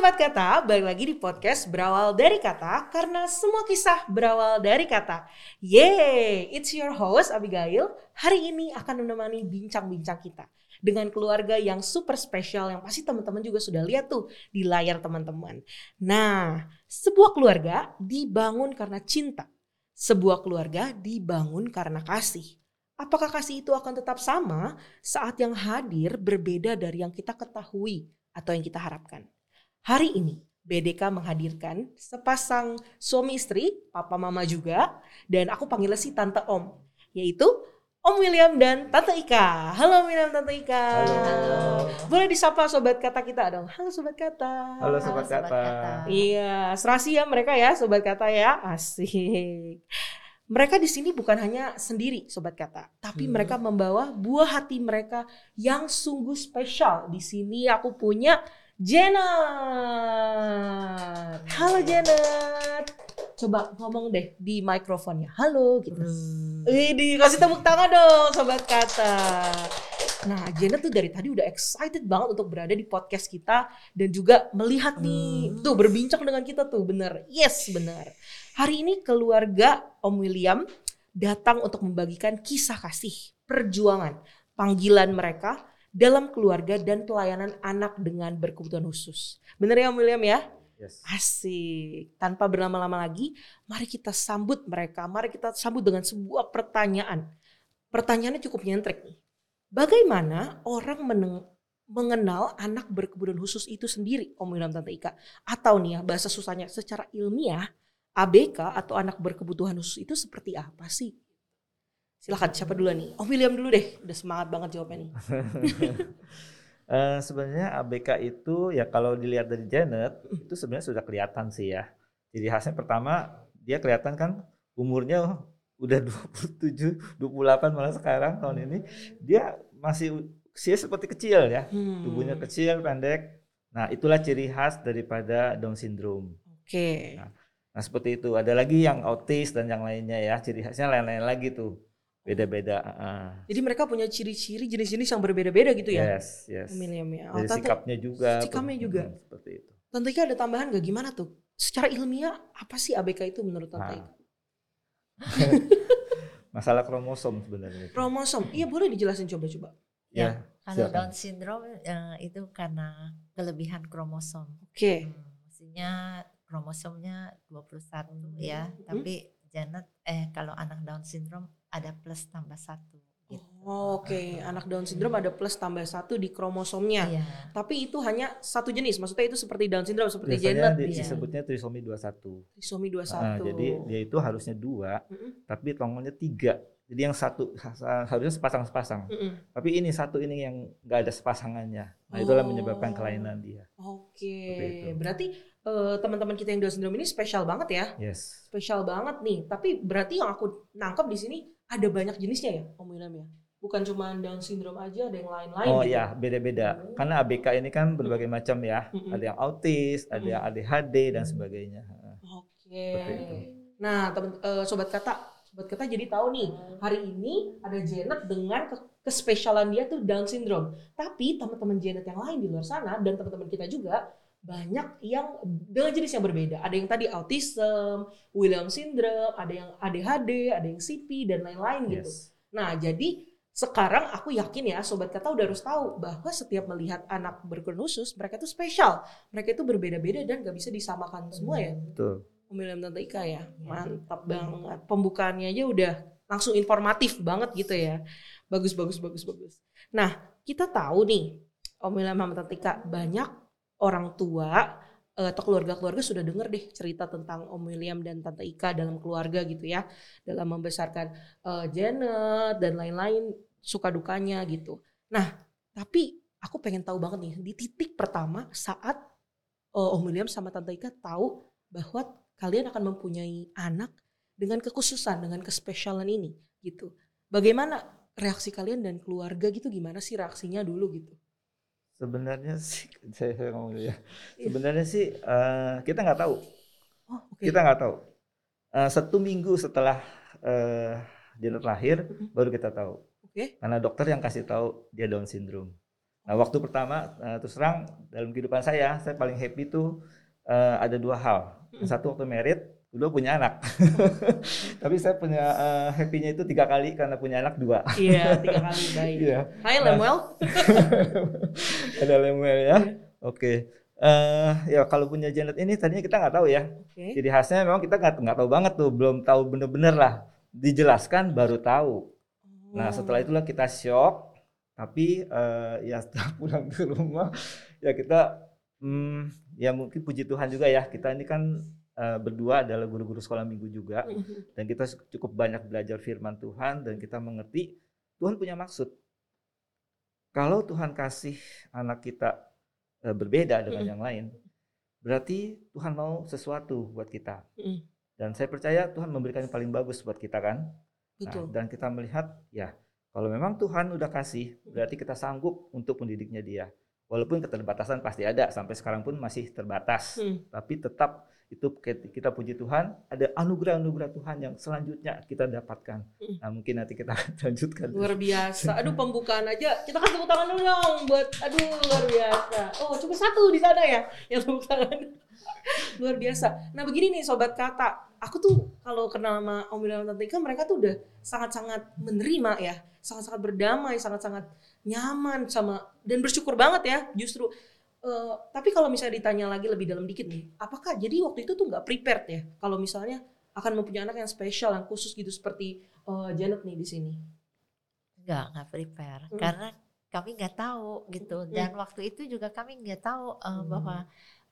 Sobat Kata, balik lagi di podcast berawal dari kata karena semua kisah berawal dari kata. Yeay, it's your host Abigail. Hari ini akan menemani bincang-bincang kita dengan keluarga yang super spesial yang pasti teman-teman juga sudah lihat tuh di layar teman-teman. Nah, sebuah keluarga dibangun karena cinta. Sebuah keluarga dibangun karena kasih. Apakah kasih itu akan tetap sama saat yang hadir berbeda dari yang kita ketahui atau yang kita harapkan? Hari ini BDK menghadirkan sepasang suami istri, papa mama juga, dan aku panggilnya si Tante Om, yaitu Om William dan Tante Ika. Halo William, Tante Ika. Halo. Boleh disapa sobat kata kita dong. Halo sobat kata. Halo sobat Sobat kata. Kata. Iya, serasi ya mereka ya sobat kata ya. Asik. Mereka di sini bukan hanya sendiri sobat kata, tapi Hmm. mereka membawa buah hati mereka yang sungguh spesial. Di sini aku punya Janet. Halo Janet. Coba ngomong deh di mikrofonnya. Halo gitu. Wih, dikasih tepuk tangan dong sobat kata. Nah, Janet tuh dari tadi udah excited banget untuk berada di podcast kita dan juga melihat nih, tuh berbincang dengan kita tuh, bener. Yes, bener. Hari ini keluarga Om William datang untuk membagikan kisah kasih, perjuangan, panggilan mereka dalam keluarga dan pelayanan anak dengan berkebutuhan khusus. Bener ya Om William ya? Yes. Asik. Tanpa berlama-lama lagi, mari kita sambut mereka. Mari kita sambut dengan sebuah pertanyaan. Pertanyaannya cukup nyentrik nih. Bagaimana orang meneng- mengenal anak berkebutuhan khusus itu sendiri, Om William Tante Ika? Atau nih ya, bahasa susahnya secara ilmiah, ABK atau anak berkebutuhan khusus itu seperti apa sih? Silahkan, siapa dulu nih? Om William dulu deh, udah semangat banget jawabnya nih. Eh, sebenarnya ABK itu ya kalau dilihat dari Janet itu sebenarnya sudah kelihatan sih ya. Jadi khasnya pertama dia kelihatan kan umurnya udah 27, 28 malah sekarang tahun ini dia masih usia seperti kecil ya. Hmm. Tubuhnya kecil, pendek. Nah, itulah ciri khas daripada Down syndrome. Oke. Nah, seperti itu. Ada lagi yang autis dan yang lainnya ya. Ciri khasnya lain-lain lagi tuh. Beda-beda. ah. Jadi mereka punya ciri-ciri jenis-jenis yang berbeda-beda gitu ya? Yes, yes. Ya. Oh, Dari Tante- sikapnya juga. sikapnya tuh. juga. Hmm, seperti itu. Tante Ika ada tambahan gak gimana tuh? Secara ilmiah apa sih ABK itu menurut Tante Nah. Ika? Masalah kromosom sebenarnya. itu. Kromosom. Iya boleh dijelasin coba-coba. Ya, Kalau silakan. Down syndrome eh, itu karena kelebihan kromosom. Oke. Hmm, maksudnya kromosomnya 21 ya, Hmm. tapi Janet eh kalau anak Down syndrome ada plus tambah satu gitu. Oh, Oke, anak Down syndrome ada plus tambah satu di kromosomnya. Iya. Tapi itu hanya satu jenis. Maksudnya itu seperti Down syndrome seperti Biasanya Janet. di- iya. disebutnya trisomi 21. Trisomi Nah, 21. jadi dia itu harusnya dua, Mm-mm, tapi tongolnya tiga. Jadi yang satu ha- harusnya sepasang-sepasang. mm-mm. Tapi ini satu ini yang nggak ada sepasangannya. Nah, itulah Oh. menyebabkan kelainan dia. Oke. Itu. Berarti eh, teman-teman kita yang Down syndrome ini spesial banget ya. Yes. Spesial banget nih. Tapi berarti yang aku nangkep di sini ada banyak jenisnya ya, Om William ya. Bukan cuma Down syndrome aja, ada yang lain-lain. Oh gitu. ya, beda-beda. Oh. Karena ABK ini kan berbagai macam ya. Mm-mm. Ada yang autis, ada yang ADHD dan sebagainya. Oke. Itu. Nah, teman eh, sobat kata, sobat kata jadi tahu nih, hari ini ada Janet dengan ke kespesialan dia tuh Down syndrome. Tapi teman-teman Janet yang lain di luar sana dan teman-teman kita juga banyak yang dengan jenis yang berbeda. Ada yang tadi autism, Williams syndrome, ada yang ADHD, ada yang CP dan lain-lain gitu. Yes. Nah, jadi sekarang aku yakin ya sobat kata udah harus tahu bahwa setiap melihat anak berkebutuhan khusus mereka itu spesial. Mereka itu berbeda-beda dan gak bisa disamakan semua ya. Betul. William Tante Ika ya. Mantap banget. Pembukaannya aja udah langsung informatif banget gitu ya. Bagus bagus bagus bagus. Nah, kita tahu nih Om William sama Tante Ika banyak orang tua eh, atau keluarga-keluarga sudah denger deh cerita tentang Om William dan Tante Ika dalam keluarga gitu ya. Dalam membesarkan eh, Janet dan lain-lain suka dukanya gitu. Nah, tapi aku pengen tahu banget nih di titik pertama saat eh, Om William sama Tante Ika tahu bahwa kalian akan mempunyai anak dengan kekhususan, dengan kespesialan ini gitu. Bagaimana reaksi kalian dan keluarga gitu gimana sih reaksinya dulu gitu? Sebenarnya sih saya, ngomong ya. Iya. Sebenarnya sih eh, kita nggak tahu. Oh, oke. Kita nggak tahu. Eh, satu minggu setelah eh, Janet lahir Mhm. baru kita tahu. Oke. Karena dokter yang kasih tahu dia Down syndrome. Nah, waktu pertama uh, terus terang dalam kehidupan saya, saya paling happy itu uh, ada dua hal. Satu waktu merit, kedua punya anak. Tapi saya punya uh, happy-nya itu tiga kali karena punya anak dua. Iya, tiga kali baik. Iya. Hai Nah. Lemuel. ada Lemuel ya. Oke. Eh, ya kalau punya Janet ini tadinya kita nggak tahu ya. Oke. Jadi khasnya memang kita nggak nggak tahu banget tuh, belum tahu bener-bener lah. Dijelaskan baru tahu. Nah Oh. setelah itulah kita shock, tapi eh, ya setelah pulang ke rumah ya kita hmm, ya mungkin puji Tuhan juga ya kita ini kan eh, berdua adalah guru-guru sekolah minggu juga Mhm. dan kita cukup banyak belajar firman Tuhan dan kita mengerti Tuhan punya maksud. Kalau Tuhan kasih anak kita eh, berbeda dengan Mm-mm. yang lain, berarti Tuhan mau sesuatu buat kita. Mm. Dan saya percaya Tuhan memberikan yang paling bagus buat kita kan. Nah, dan kita melihat ya kalau memang Tuhan udah kasih berarti kita sanggup untuk mendidiknya dia walaupun keterbatasan pasti ada sampai sekarang pun masih terbatas Hmm. tapi tetap itu kita puji Tuhan ada anugerah-anugerah Tuhan yang selanjutnya kita dapatkan Hmm. nah mungkin nanti kita lanjutkan Luar biasa. Aduh pembukaan aja. Kita kan tepuk tangan dulu dong buat aduh luar biasa. Oh, cuma satu di sana ya yang tepuk tangan. luar biasa. Nah, begini nih sobat kata. Aku tuh kalau kenal sama Om William dan Tante Ika, mereka tuh udah sangat-sangat menerima ya. Sangat-sangat berdamai, sangat-sangat nyaman sama dan bersyukur banget ya justru Eh, tapi kalau misalnya ditanya lagi lebih dalam dikit nih, apakah jadi waktu itu tuh nggak prepared ya? Kalau misalnya akan mempunyai anak yang spesial, yang khusus gitu seperti eh, Janet nih di sini. Enggak, enggak prepare. Hmm. Karena kami nggak tahu gitu. Hmm. Dan waktu itu juga kami nggak tahu eh, Hmm. bahwa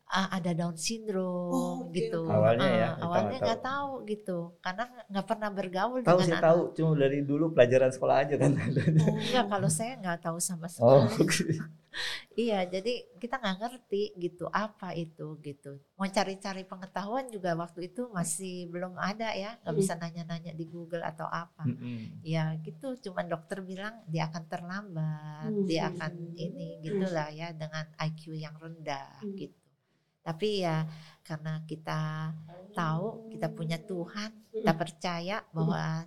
ah, ada Down syndrome Oh, gitu. oke. Awalnya ya, kita awalnya nggak nggak tahu gitu. Karena nggak pernah bergaul tahu dengan sih anak. tahu cuma dari dulu pelajaran sekolah aja kan Enggak, kalau saya nggak tahu sama oh sekali. oke Iya, jadi kita nggak ngerti gitu apa itu gitu. Mau cari-cari pengetahuan juga waktu itu masih belum ada ya, nggak Hmm. bisa nanya-nanya di Google atau apa. Mm-mm. Ya gitu, cuman dokter bilang dia akan terlambat, Hmm. dia akan ini gitulah ya dengan IQ yang rendah Hmm. gitu. Tapi ya karena kita tahu kita punya Tuhan, kita percaya bahwa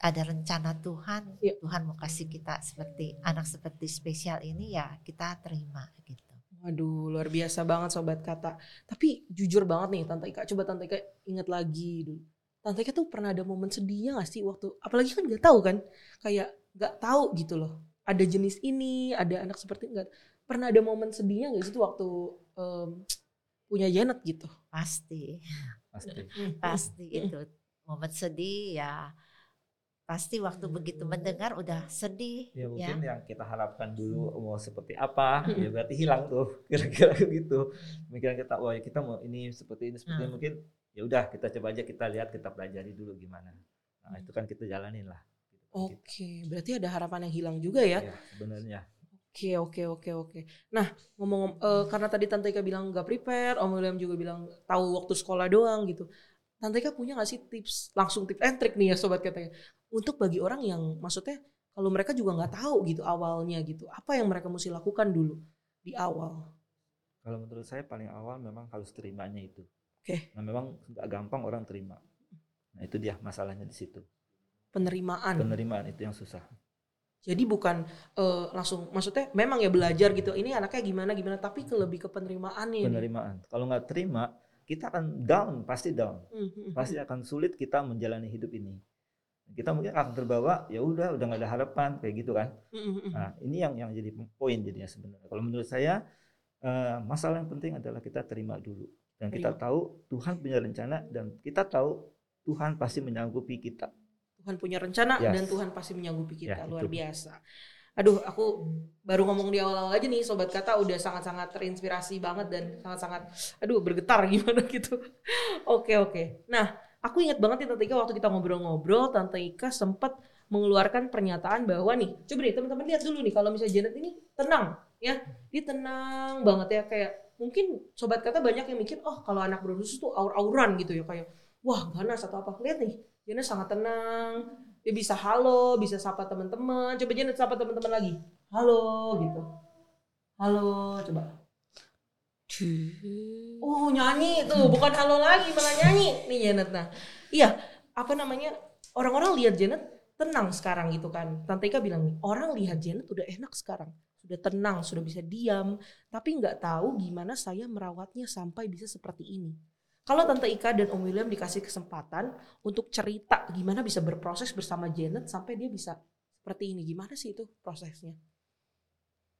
ada rencana Tuhan, Iya. Tuhan mau kasih kita seperti anak seperti spesial ini ya kita terima gitu. Waduh, luar biasa banget sobat kata. Tapi jujur banget nih Tante Ika, coba Tante Ika ingat lagi dulu. Tante Ika tuh pernah ada momen sedihnya gak sih waktu, apalagi kan gak tahu kan, kayak gak tahu gitu loh. Ada jenis ini, ada anak seperti enggak. Pernah ada momen sedihnya gak sih tuh waktu em, punya Janet gitu? Pasti, pasti. Pasti Hmm. itu. Momen sedih ya. Pasti waktu begitu mendengar udah sedih ya ya. mungkin yang kita harapkan dulu mau seperti apa ya berarti hilang tuh kira-kira gitu. Pemikiran kita wah ya kita mau ini seperti ini seperti ini. Hmm. mungkin ya udah kita coba aja kita lihat kita pelajari dulu gimana. Nah itu kan kita jalanin lah. Oke, berarti ada harapan yang hilang juga ya? ya sebenarnya Oke oke oke oke. Nah ngomong eh, karena tadi Tante Ika bilang nggak prepare, Om William juga bilang tahu waktu sekolah doang gitu. Tante Ika punya nggak sih tips langsung tips and trick nih ya sobat katanya untuk bagi orang yang maksudnya kalau mereka juga nggak tahu gitu awalnya gitu apa yang mereka mesti lakukan dulu di awal. kalau menurut saya paling awal memang harus terimanya itu Oke. nah memang nggak gampang orang terima nah itu dia masalahnya di situ Penerimaan. penerimaan itu yang susah Jadi bukan eh, langsung maksudnya memang ya belajar gitu. Ini anaknya gimana gimana tapi ke lebih ke penerimaannya. nih. penerimaan kalau nggak terima kita akan down pasti down Hmm, hmm, pasti akan sulit kita menjalani hidup ini kita mungkin akan terbawa ya udah udah nggak ada harapan kayak gitu kan hmm, hmm, hmm. nah ini yang yang jadi poin jadinya sebenarnya kalau menurut saya eh, masalah yang penting adalah kita terima dulu dan kita Terima. tahu Tuhan punya rencana dan kita tahu Tuhan pasti menyanggupi kita Tuhan punya rencana Yes. dan Tuhan pasti menyanggupi kita Ya, luar itu. biasa. Aduh, aku baru ngomong di awal-awal aja nih sobat kata udah sangat-sangat terinspirasi banget dan sangat-sangat aduh bergetar gimana gitu. Oke, oke. Nah, aku ingat banget nih Tante Ika waktu kita ngobrol-ngobrol, Tante Ika sempat mengeluarkan pernyataan bahwa nih, coba nih teman-teman lihat dulu nih kalau misalnya Janet ini tenang ya. Dia tenang banget ya kayak mungkin sobat kata banyak yang mikir, "Oh, kalau anak berusus tuh aur-auran gitu ya kayak wah ganas atau apa." Lihat nih, Janet sangat tenang, dia bisa halo, bisa sapa teman-teman. Coba Janet sapa teman-teman lagi. Halo gitu. Halo, coba. Oh, nyanyi tuh, bukan halo lagi malah nyanyi nih Janet. Nah, iya, apa namanya? Orang-orang lihat Janet tenang sekarang gitu kan. Tante Ika bilang nih, orang lihat Janet udah enak sekarang. sudah tenang, sudah bisa diam, tapi nggak tahu gimana saya merawatnya sampai bisa seperti ini. Kalau Tante Ika dan Om William dikasih kesempatan untuk cerita gimana bisa berproses bersama Janet sampai dia bisa seperti ini, gimana sih itu prosesnya?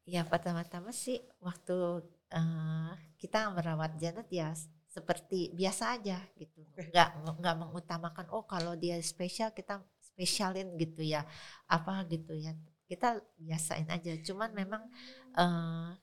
Ya pertama-tama sih waktu uh, kita merawat Janet ya seperti biasa aja gitu, nggak nggak mengutamakan oh kalau dia spesial kita spesialin gitu ya apa gitu ya kita biasain aja. Cuman memang uh,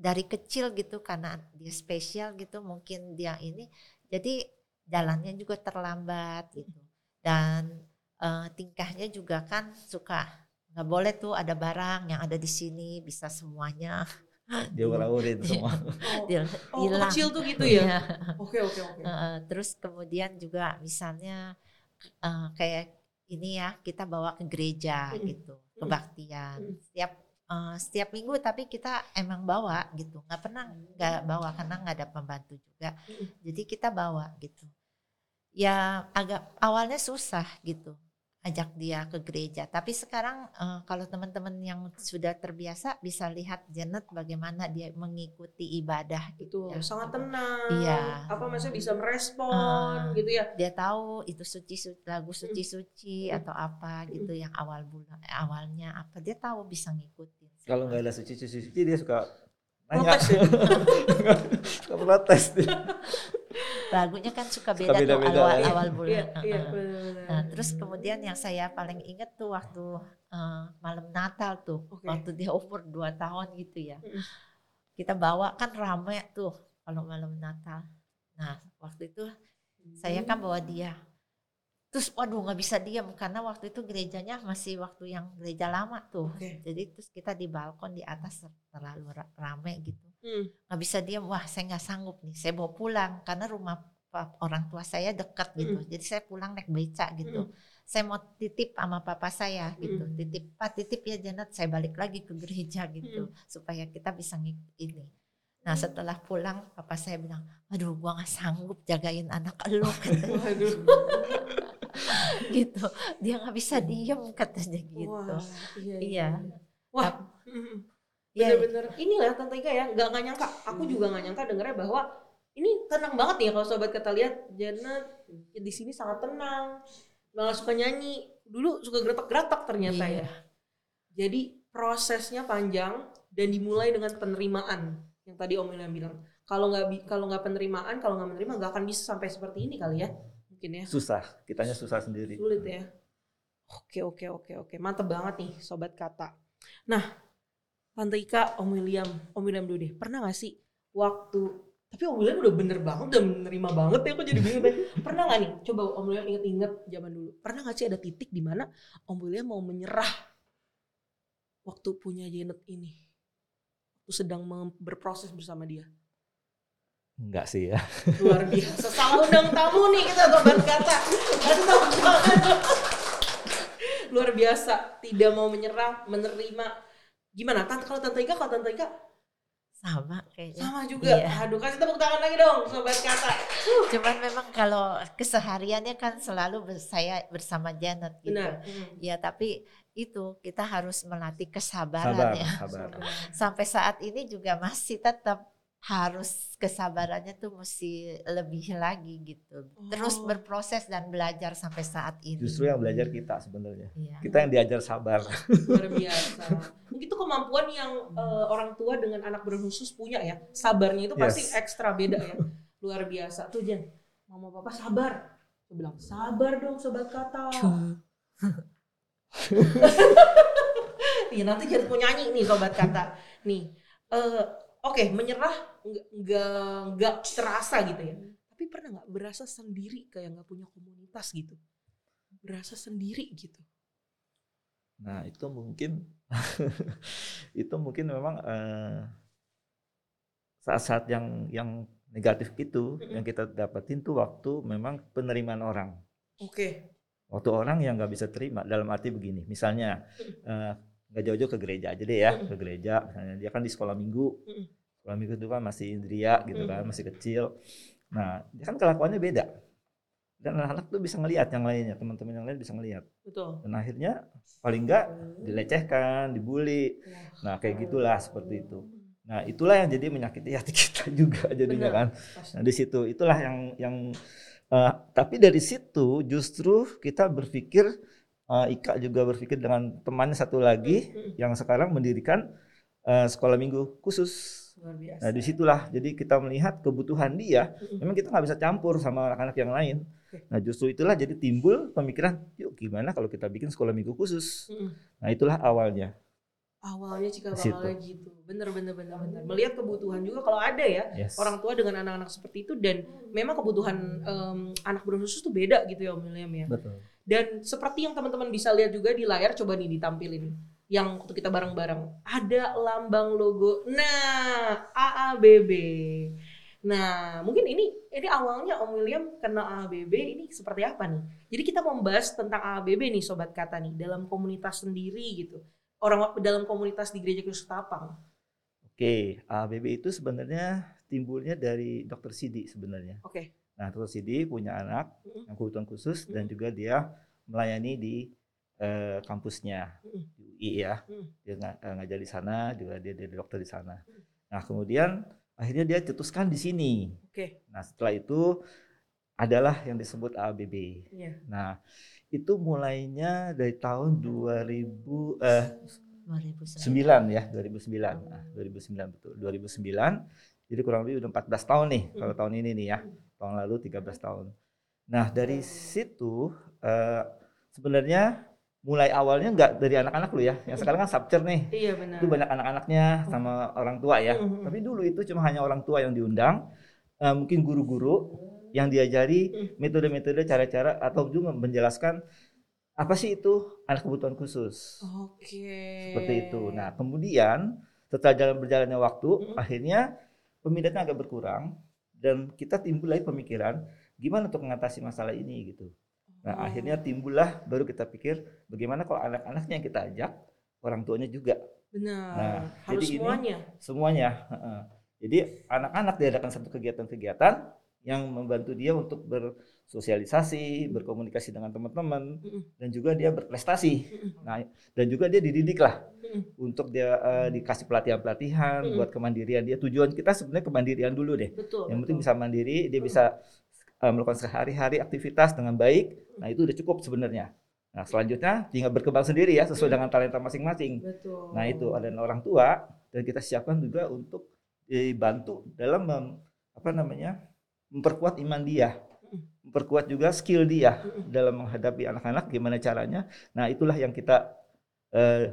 dari kecil gitu karena dia spesial gitu mungkin dia ini jadi jalannya juga terlambat gitu. Dan uh, tingkahnya juga kan suka nggak boleh tuh ada barang yang ada di sini bisa semuanya. Dia urin semua. Oh, dia oh, hilang. kecil tuh gitu ya? Iya. oke oke oke. Terus kemudian juga misalnya uh, kayak ini ya kita bawa ke gereja mm. gitu kebaktian. Mm. setiap uh, setiap minggu tapi kita emang bawa gitu nggak pernah nggak bawa karena nggak ada pembantu juga mm. jadi kita bawa gitu ya agak awalnya susah gitu ajak dia ke gereja. Tapi sekarang uh, kalau teman-teman yang sudah terbiasa bisa lihat Janet bagaimana dia mengikuti ibadah gitu. Ya. Sangat tenang. Iya. Apa maksudnya bisa merespon uh, gitu ya. Dia tahu itu suci-suci lagu suci-suci hmm. atau apa gitu yang awal bulan awalnya apa dia tahu bisa ngikutin. Kalau nggak ada suci-suci dia suka nanya. suka protes dia lagunya kan suka beda, suka beda, -beda tuh awal, ya. awal bulan. Iya, iya, nah, terus kemudian yang saya paling ingat tuh waktu uh, malam Natal tuh, okay. waktu dia umur 2 tahun gitu ya. Kita bawa kan rame tuh kalau malam Natal. Nah, waktu itu saya kan bawa dia. Terus waduh nggak bisa diam karena waktu itu gerejanya masih waktu yang gereja lama tuh. Okay. Jadi terus kita di balkon di atas terlalu rame gitu hmm. nggak bisa diam wah saya nggak sanggup nih saya bawa pulang karena rumah orang tua saya dekat gitu hmm. jadi saya pulang naik beca gitu hmm. saya mau titip sama papa saya gitu hmm. titip pak titip ya Janet saya balik lagi ke gereja gitu hmm. supaya kita bisa ngikut ini Nah hmm. setelah pulang papa saya bilang, aduh gua nggak sanggup jagain anak lo gitu. Dia nggak bisa diem katanya gitu. Wah, iya. iya. iya. Wah, Iya, bener-bener ya, inilah tante Ika ya nggak nggak nyangka aku juga nggak nyangka dengernya bahwa ini tenang banget nih kalau sobat kita lihat Janet di sini sangat tenang malah suka nyanyi dulu suka geretak-geretak ternyata iya. ya jadi prosesnya panjang dan dimulai dengan penerimaan yang tadi Om William bilang kalau nggak kalau nggak penerimaan kalau nggak menerima nggak akan bisa sampai seperti ini kali ya mungkin ya susah kitanya susah sendiri sulit ya oke oke oke oke mantep banget nih sobat kata nah Tante Ika, Om William, Om William dulu deh. Pernah gak sih waktu tapi Om William udah bener banget, udah menerima banget ya. Aku jadi bingung. Pernah gak nih? Coba Om William inget-inget zaman dulu. Pernah gak sih ada titik di mana Om William mau menyerah waktu punya Janet ini? Waktu sedang berproses bersama dia. Enggak sih ya. Luar biasa. Salah undang tamu nih kita sobat kata. Luar biasa. Tidak mau menyerah, menerima Gimana? Tante kalau Tante Ika, kalau Tante Ika sama kayaknya. Sama juga. Iya. Aduh, kasih tepuk tangan lagi dong sobat kata. Cuman memang kalau kesehariannya kan selalu saya bersama Janet gitu. Benar. Ya, tapi itu kita harus melatih kesabaran sabar, ya. Sabar. Sampai saat ini juga masih tetap harus kesabarannya tuh mesti lebih lagi gitu. Oh. Terus berproses dan belajar sampai saat ini. Justru yang belajar kita sebenarnya. Iya. Kita yang diajar sabar. Luar biasa. Mungkin itu kemampuan yang uh, orang tua dengan anak berkhusus punya ya. Sabarnya itu pasti yes. ekstra beda ya. Luar biasa. Tuh Jen, mama papa sabar. Saya bilang, sabar dong sobat kata. Iya nanti jadi mau nyanyi nih sobat kata. Nih, uh, oke okay, menyerah nggak nggak terasa gitu ya. Tapi pernah nggak berasa sendiri kayak nggak punya komunitas gitu? Berasa sendiri gitu. Nah itu mungkin itu mungkin memang eh, saat-saat yang yang negatif itu mm-hmm. yang kita dapetin tuh waktu memang penerimaan orang. Oke. Okay. waktu orang yang nggak bisa terima dalam arti begini misalnya uh, nggak jauh-jauh ke gereja aja deh ya ke gereja. Misalnya dia kan di sekolah minggu. Sekolah minggu itu kan masih Indria gitu kan masih kecil. Nah dia kan kelakuannya beda. Dan anak-anak tuh bisa ngelihat yang lainnya teman-teman yang lain bisa ngelihat betul. Dan akhirnya paling enggak dilecehkan dibully. Nah kayak gitulah seperti itu. Nah itulah yang jadi menyakiti hati kita juga jadinya Benar. kan. Nah di situ itulah yang yang uh, tapi dari situ justru kita berpikir uh, Ika juga berpikir dengan temannya satu lagi yang sekarang mendirikan uh, sekolah minggu khusus Luar biasa. Nah di situlah jadi kita melihat kebutuhan dia. Memang kita nggak bisa campur sama anak-anak yang lain. Nah justru itulah jadi timbul pemikiran, yuk gimana kalau kita bikin sekolah minggu khusus. Nah itulah awalnya. Awalnya jika awalnya gitu, bener bener bener bener. Melihat kebutuhan juga kalau ada ya yes. orang tua dengan anak-anak seperti itu dan memang kebutuhan um, anak berumur khusus itu beda gitu ya Om William ya. Betul. Dan seperti yang teman-teman bisa lihat juga di layar, coba nih ditampilin. Yang waktu kita bareng-bareng. Ada lambang logo nah AABB nah mungkin ini ini awalnya Om William kenal AABB ini seperti apa nih? Jadi kita membahas tentang AABB nih sobat kata nih dalam komunitas sendiri gitu. Orang dalam komunitas di gereja Kristus Tapang. Oke, AABB itu sebenarnya timbulnya dari Dokter Sidi sebenarnya. Oke. Nah, Dokter Sidi punya anak yang kebutuhan khusus dan juga dia melayani di eh, kampusnya di UI ya. Dia ng eh, ngajar di sana juga dia jadi dokter di sana. Nah kemudian akhirnya dia cetuskan di sini. Okay. nah setelah itu adalah yang disebut ABB yeah. nah itu mulainya dari tahun 2000 eh, 2009 ya 2009 nah, 2009 betul. 2009 jadi kurang lebih udah 14 tahun nih kalau tahun ini nih ya tahun lalu 13 tahun nah dari situ uh, sebenarnya mulai awalnya nggak dari anak-anak lu ya. Yang sekarang kan subcer nih. Iya benar. Itu banyak anak-anaknya sama orang tua ya. Mm-hmm. Tapi dulu itu cuma hanya orang tua yang diundang, uh, mungkin guru-guru yang diajari metode-metode, cara-cara atau juga menjelaskan apa sih itu anak kebutuhan khusus. Oke. Okay. Seperti itu. Nah, kemudian setelah jalan berjalannya waktu, akhirnya peminatnya agak berkurang dan kita timbul lagi pemikiran gimana untuk mengatasi masalah ini gitu. Nah, oh. akhirnya timbullah baru kita pikir bagaimana kalau anak-anaknya yang kita ajak, orang tuanya juga. Benar. Nah, Harus jadi semuanya. Ini, semuanya. Jadi anak-anak diadakan satu kegiatan-kegiatan yang membantu dia untuk bersosialisasi, berkomunikasi dengan teman-teman, dan juga dia berprestasi. Nah, dan juga dia dididik lah untuk dia uh, dikasih pelatihan-pelatihan buat kemandirian dia. Tujuan kita sebenarnya kemandirian dulu deh. Betul, yang penting bisa mandiri, dia bisa uh, melakukan sehari-hari aktivitas dengan baik, nah itu udah cukup sebenarnya. Nah selanjutnya tinggal berkembang sendiri ya sesuai dengan talenta masing-masing. Nah itu ada orang tua dan kita siapkan juga untuk dibantu dalam mem, apa namanya memperkuat iman dia, memperkuat juga skill dia dalam menghadapi anak-anak gimana caranya. Nah itulah yang kita uh,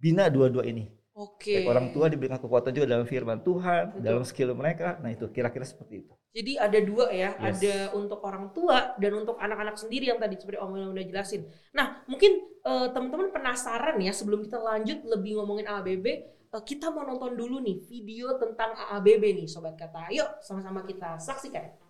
bina dua-dua ini. Oke. Okay. orang tua diberikan kekuatan juga dalam firman Tuhan, Betul. dalam skill mereka. Nah itu kira-kira seperti itu. Jadi ada dua ya, yes. ada untuk orang tua dan untuk anak-anak sendiri yang tadi seperti Om William udah jelasin. Nah mungkin uh, teman-teman penasaran ya sebelum kita lanjut lebih ngomongin AABB, uh, eh, kita mau nonton dulu nih video tentang AABB nih Sobat Kata. Yuk sama-sama kita saksikan.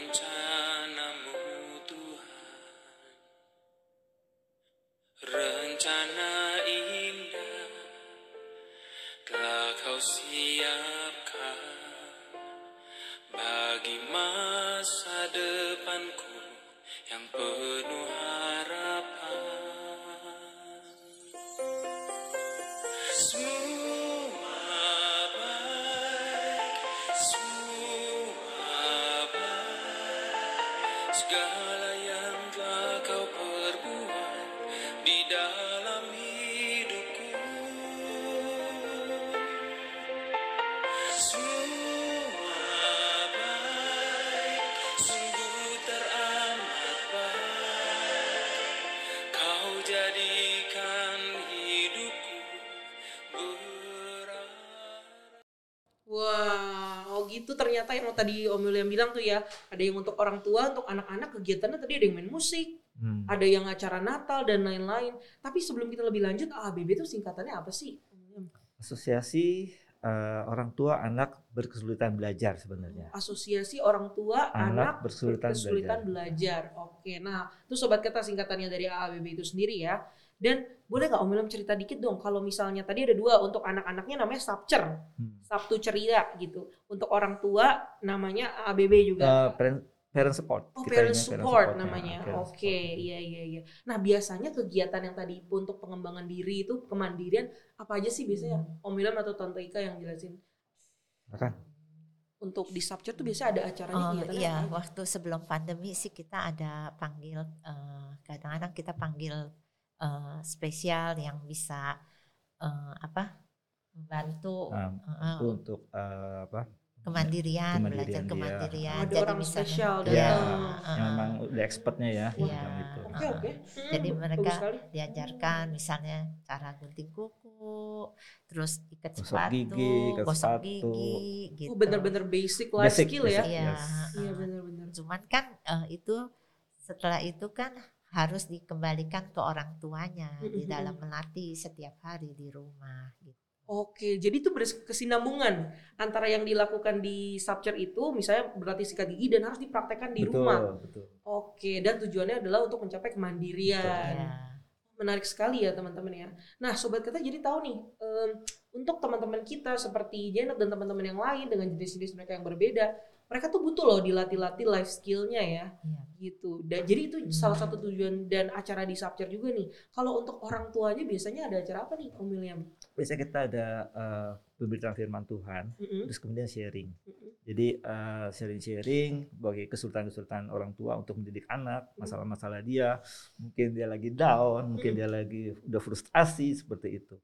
ternyata yang tadi Om William bilang tuh ya ada yang untuk orang tua untuk anak-anak kegiatannya tadi ada yang main musik hmm. ada yang acara Natal dan lain-lain tapi sebelum kita lebih lanjut ABB itu singkatannya apa sih Asosiasi uh, orang tua anak berkesulitan belajar sebenarnya. Asosiasi orang tua anak, anak berkesulitan, berkesulitan belajar. belajar. Oke, nah itu sobat kata singkatannya dari AABB itu sendiri ya. Dan boleh nggak Om Ilham cerita dikit dong kalau misalnya tadi ada dua untuk anak-anaknya namanya Sabcer, hmm. Sabtu ceria gitu. Untuk orang tua namanya ABB juga. Uh, parent support. Oh, parent support, parent namanya. Oke, okay, iya iya iya. Nah, biasanya kegiatan yang tadi untuk pengembangan diri itu kemandirian apa aja sih biasanya? Hmm. Om Ilham atau Tante Ika yang jelasin? Akan. Untuk di Sabcer tuh biasa ada acaranya oh, Iya, apa? waktu sebelum pandemi sih kita ada panggil uh, kadang-kadang kita panggil uh, spesial yang bisa uh, apa? membantu um, uh, untuk uh, apa? Kemandirian, kemandirian belajar kemandirian. Oh, ada jadi orang spesial ya, ya, uh, yang memang udah expertnya ya. Iya. Gitu. Oke oke. Jadi mereka diajarkan misalnya cara gunting kuku, terus ikat gosok sepatu, gigi, gosok sepatu. gigi, gitu. Oh, bener-bener basic life basic, skill ya. Iya, yes. iya bener-bener. Cuman kan uh, itu setelah itu kan harus dikembalikan ke orang tuanya mm -hmm. di dalam melatih setiap hari di rumah gitu. Oke, jadi itu berkesinambungan antara yang dilakukan di subcer itu, misalnya berlatih sikat gigi dan harus dipraktekkan di betul, rumah. Betul. Oke, dan tujuannya adalah untuk mencapai kemandirian. Betul, ya. Menarik sekali ya teman-teman ya. Nah, sobat kita jadi tahu nih, um, untuk teman-teman kita seperti Janet dan teman-teman yang lain dengan jenis-jenis mereka yang berbeda, mereka tuh butuh loh dilatih-latih life skillnya ya, ya. gitu. Dan jadi itu hmm. salah satu tujuan dan acara di Subcer juga nih. Kalau untuk orang tuanya biasanya ada acara apa nih, Om William? Biasanya kita ada uh, pemberitaan firman Tuhan, mm -hmm. terus kemudian sharing. Mm -hmm. Jadi uh, sharing-sharing bagi kesulitan-kesulitan orang tua untuk mendidik anak, masalah-masalah dia, mungkin dia lagi down, mungkin dia lagi udah frustasi seperti itu.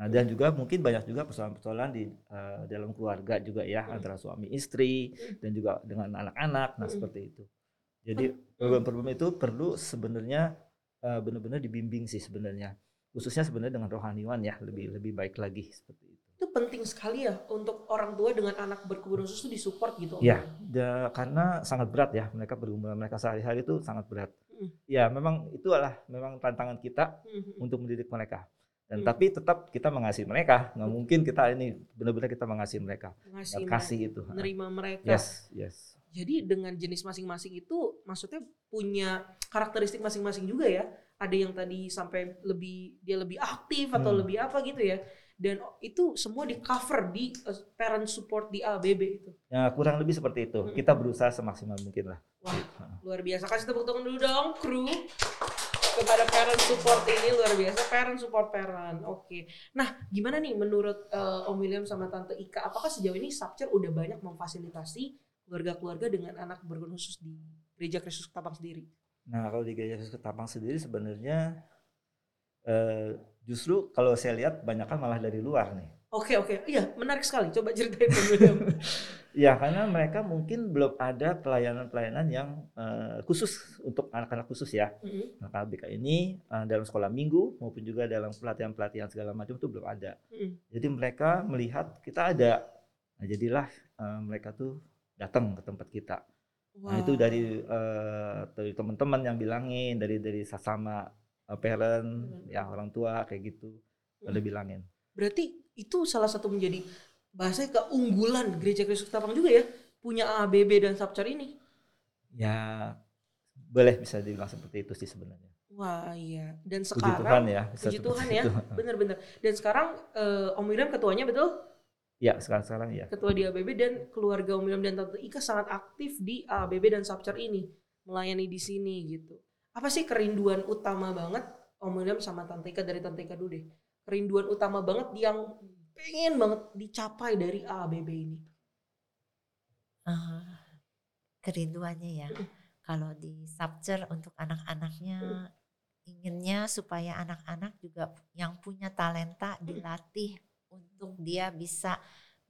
Nah, dan juga mungkin banyak juga persoalan-persoalan di uh, dalam keluarga juga ya hmm. antara suami istri hmm. dan juga dengan anak-anak. Nah, hmm. seperti itu. Jadi problem-problem itu perlu sebenarnya uh, benar-benar dibimbing sih sebenarnya. Khususnya sebenarnya dengan rohaniwan ya, lebih lebih baik lagi seperti itu. Itu penting sekali ya untuk orang tua dengan anak berkebutuhan khusus itu disupport gitu. Ya, karena sangat berat ya mereka bergumul mereka sehari-hari itu sangat berat. Hmm. Ya, memang itu adalah memang tantangan kita hmm. untuk mendidik mereka dan hmm. tapi tetap kita mengasihi mereka nggak mungkin kita ini benar-benar kita mengasihi mereka mengasihi kasih itu menerima mereka yes yes jadi dengan jenis masing-masing itu maksudnya punya karakteristik masing-masing juga ya ada yang tadi sampai lebih dia lebih aktif atau hmm. lebih apa gitu ya. Dan itu semua di cover di uh, parent support di ABB itu. Ya kurang lebih seperti itu. Hmm. kita berusaha semaksimal mungkin lah. Wah luar biasa. Kasih tepuk tangan dulu dong kru kepada parent support ini luar biasa. Parent support parent. Oke. Okay. nah gimana nih menurut uh, Om William sama Tante Ika? Apakah sejauh ini Subcer udah banyak memfasilitasi keluarga-keluarga dengan anak berkebutuhan khusus di gereja Kristus Ketapang sendiri nah kalau di gereja Kristus Ketapang sendiri sebenarnya uh, justru kalau saya lihat banyak kan malah dari luar nih Oke oke, iya menarik sekali. Coba ceritain dulu. ya karena mereka mungkin belum ada pelayanan-pelayanan yang uh, khusus untuk anak-anak khusus ya. Mm-hmm. Anak ABK ini uh, dalam sekolah minggu maupun juga dalam pelatihan-pelatihan segala macam itu belum ada. Mm-hmm. Jadi mereka melihat kita ada, nah, jadilah uh, mereka tuh datang ke tempat kita. Wow. Nah itu dari uh, dari teman-teman yang bilangin, dari dari sesama uh, parent, mm-hmm. ya orang tua kayak gitu, mm-hmm. ada bilangin. Berarti itu salah satu menjadi bahasa keunggulan gereja Kristus Ketapang juga ya punya ABB dan Sabcar ini. Ya boleh bisa dibilang seperti itu sih sebenarnya. Wah iya dan sekarang puji Tuhan ya, puji Tuhan ya, benar-benar. Dan sekarang uh, Om William ketuanya betul? Ya sekarang sekarang ya. Ketua di ABB dan keluarga Om William dan Tante Ika sangat aktif di ABB dan Sabcar ini melayani di sini gitu. Apa sih kerinduan utama banget Om William sama Tante Ika dari Tante Ika dulu deh? Kerinduan utama banget yang pengen banget dicapai dari ABB ini? Uh, kerinduannya ya. Kalau di Subcer untuk anak-anaknya inginnya supaya anak-anak juga yang punya talenta dilatih untuk dia bisa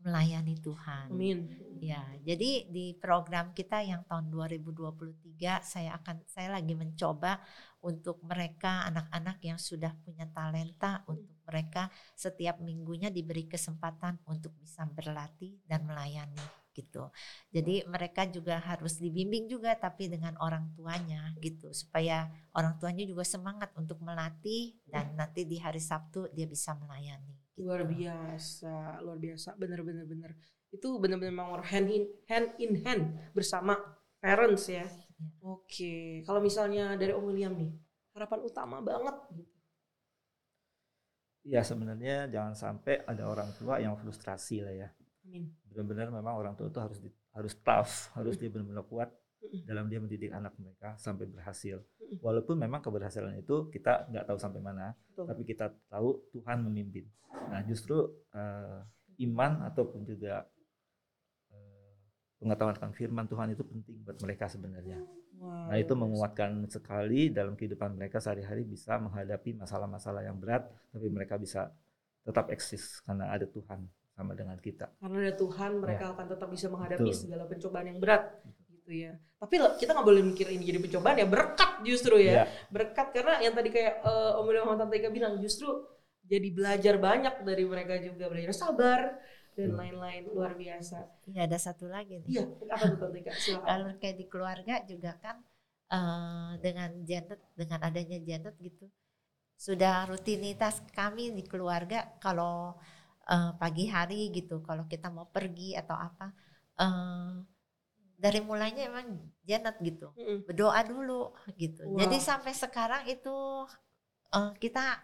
melayani Tuhan. Amin. Ya, jadi di program kita yang tahun 2023 saya akan saya lagi mencoba untuk mereka anak-anak yang sudah punya talenta untuk mereka setiap minggunya diberi kesempatan untuk bisa berlatih dan melayani gitu. Jadi mereka juga harus dibimbing juga tapi dengan orang tuanya gitu supaya orang tuanya juga semangat untuk melatih dan nanti di hari Sabtu dia bisa melayani. Luar biasa, luar biasa, bener-bener bener. Itu bener-bener memang hand in hand in hand bersama parents ya. Oke, kalau misalnya dari Om William nih, harapan utama banget gitu. Ya sebenarnya jangan sampai ada orang tua yang frustrasi lah ya. Amin. Benar-benar memang orang tua itu harus di, harus tough, harus dia benar-benar kuat dalam dia mendidik anak mereka sampai berhasil. Walaupun memang keberhasilan itu kita nggak tahu sampai mana, Betul. tapi kita tahu Tuhan memimpin. Nah justru uh, iman ataupun juga uh, pengetahuan tentang firman Tuhan itu penting buat mereka sebenarnya. Wow. Nah itu menguatkan sekali dalam kehidupan mereka sehari-hari bisa menghadapi masalah-masalah yang berat, tapi mereka bisa tetap eksis karena ada Tuhan sama dengan kita. Karena ada Tuhan, mereka ya. akan tetap bisa menghadapi Betul. segala pencobaan yang berat, gitu ya. Tapi kita nggak boleh mikir ini jadi pencobaan ya berkat justru ya, ya. berkat karena yang tadi kayak uh, Om William Tante Ika bilang justru jadi belajar banyak dari mereka juga belajar sabar, dan lain-lain luar biasa. Iya ada satu lagi nih. Iya apa tuh Tika? Kalau kayak di keluarga juga kan uh, dengan Janet dengan adanya Janet gitu sudah rutinitas kami di keluarga kalau uh, pagi hari gitu kalau kita mau pergi atau apa uh, dari mulainya emang Janet gitu mm berdoa dulu gitu. Wow. Jadi sampai sekarang itu uh, kita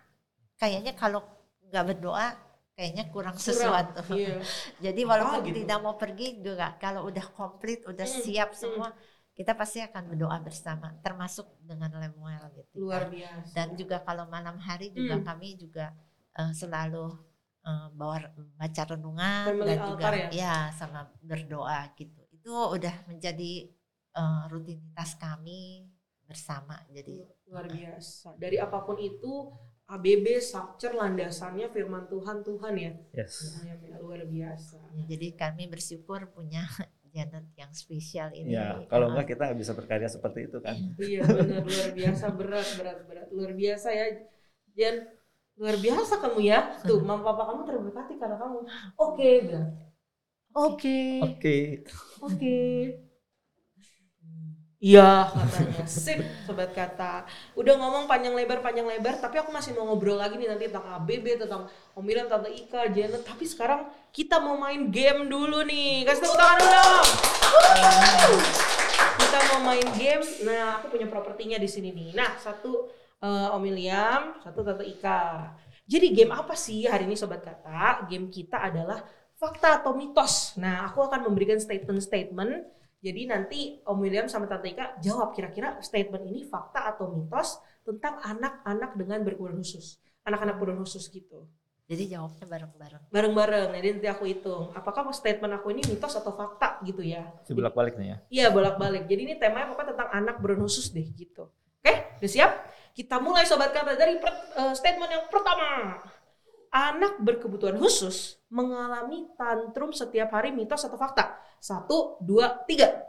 kayaknya kalau nggak berdoa kayaknya kurang sesuatu. iya. Jadi walaupun gitu. tidak mau pergi juga kalau udah komplit, udah hmm, siap semua, kita pasti akan berdoa bersama, termasuk dengan Lemuel gitu. Luar biasa. Dan juga kalau malam hari juga hmm. kami juga uh, selalu uh, bawa baca renungan dan juga ya? ya sama berdoa gitu. Itu udah menjadi uh, rutinitas kami bersama. Jadi luar biasa. Dari apa pun itu ABB structure landasannya firman Tuhan Tuhan ya. Yes. Yang luar biasa. Ya, jadi kami bersyukur punya Janet yang spesial ini. Ya, kalau enggak kita nggak bisa berkarya seperti itu kan. iya benar luar biasa berat berat berat luar biasa ya Jan luar biasa kamu ya. Tuh mama papa kamu terberkati karena kamu. Oke okay, bilang. Oke. Oke. Oke. Iya katanya. Sip sobat kata. Udah ngomong panjang lebar panjang lebar tapi aku masih mau ngobrol lagi nih nanti tentang ABB tentang Omilan tante Ika Janet. Tapi sekarang kita mau main game dulu nih. Kasih tepuk tangan dulu kita mau main game. Nah aku punya propertinya di sini nih. Nah satu uh, Om William satu tante Ika. Jadi game apa sih hari ini sobat kata? Game kita adalah fakta atau mitos nah aku akan memberikan statement-statement jadi nanti Om William sama Tante Ika jawab kira-kira statement ini fakta atau mitos tentang anak-anak dengan berkebutuhan khusus. Anak-anak berkebutuhan khusus gitu. Jadi jawabnya bareng-bareng. Bareng-bareng. Jadi nanti aku hitung. Apakah statement aku ini mitos atau fakta gitu ya? Si bolak-balik nih ya? Iya bolak-balik. Jadi ini temanya pokoknya tentang anak berkebutuhan khusus deh gitu. Oke, udah siap? Kita mulai sobat kata dari per, uh, statement yang pertama. Anak berkebutuhan khusus mengalami tantrum setiap hari mitos atau fakta? Satu, dua, tiga.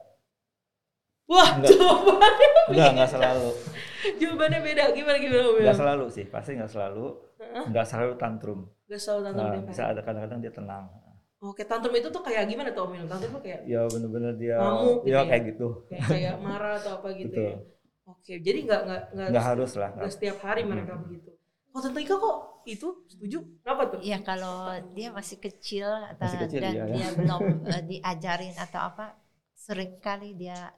Wah, enggak. jawabannya beda. Enggak, enggak selalu. jawabannya beda. Gimana gimana? Enggak selalu sih, pasti enggak selalu. Enggak selalu tantrum. Enggak selalu tantrum. Nah, bisa ada kadang-kadang dia tenang. Oke, tantrum itu tuh kayak gimana tuh Om Tantrum tuh kayak Ya bener-bener dia ngamuk gitu ya, ya, kayak gitu. Kayak, kayak marah atau apa gitu Betul. ya. Oke, jadi enggak enggak enggak, enggak harus lah. Enggak setiap hari mereka hmm. begitu. Oh Tante Ika kok itu setuju? Kenapa tuh? Iya kalau dia masih kecil atau masih kecil, dan iya, dia ya. belum uh, diajarin atau apa, sering kali dia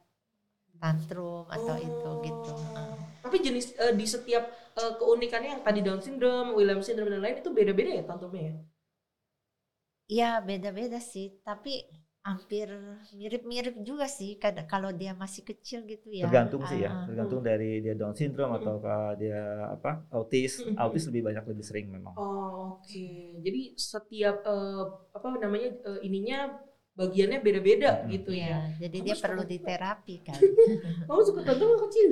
tantrum atau oh. itu gitu. Uh. Tapi jenis uh, di setiap uh, keunikannya yang tadi Down syndrome, Williams syndrome dan lain itu beda-beda ya tantrumnya ya? Iya beda-beda sih, tapi hampir mirip-mirip juga sih kadang kalau dia masih kecil gitu ya. Tergantung sih ya ah, tergantung dari dia Down syndrome atau dia apa autis. Autis lebih banyak lebih sering memang. Oh, oke. Okay. jadi setiap uh, apa namanya uh, ininya bagiannya beda-beda hmm. gitu ya, ya jadi kamu dia perlu diterapi kan. Kamu suka tantrum kecil?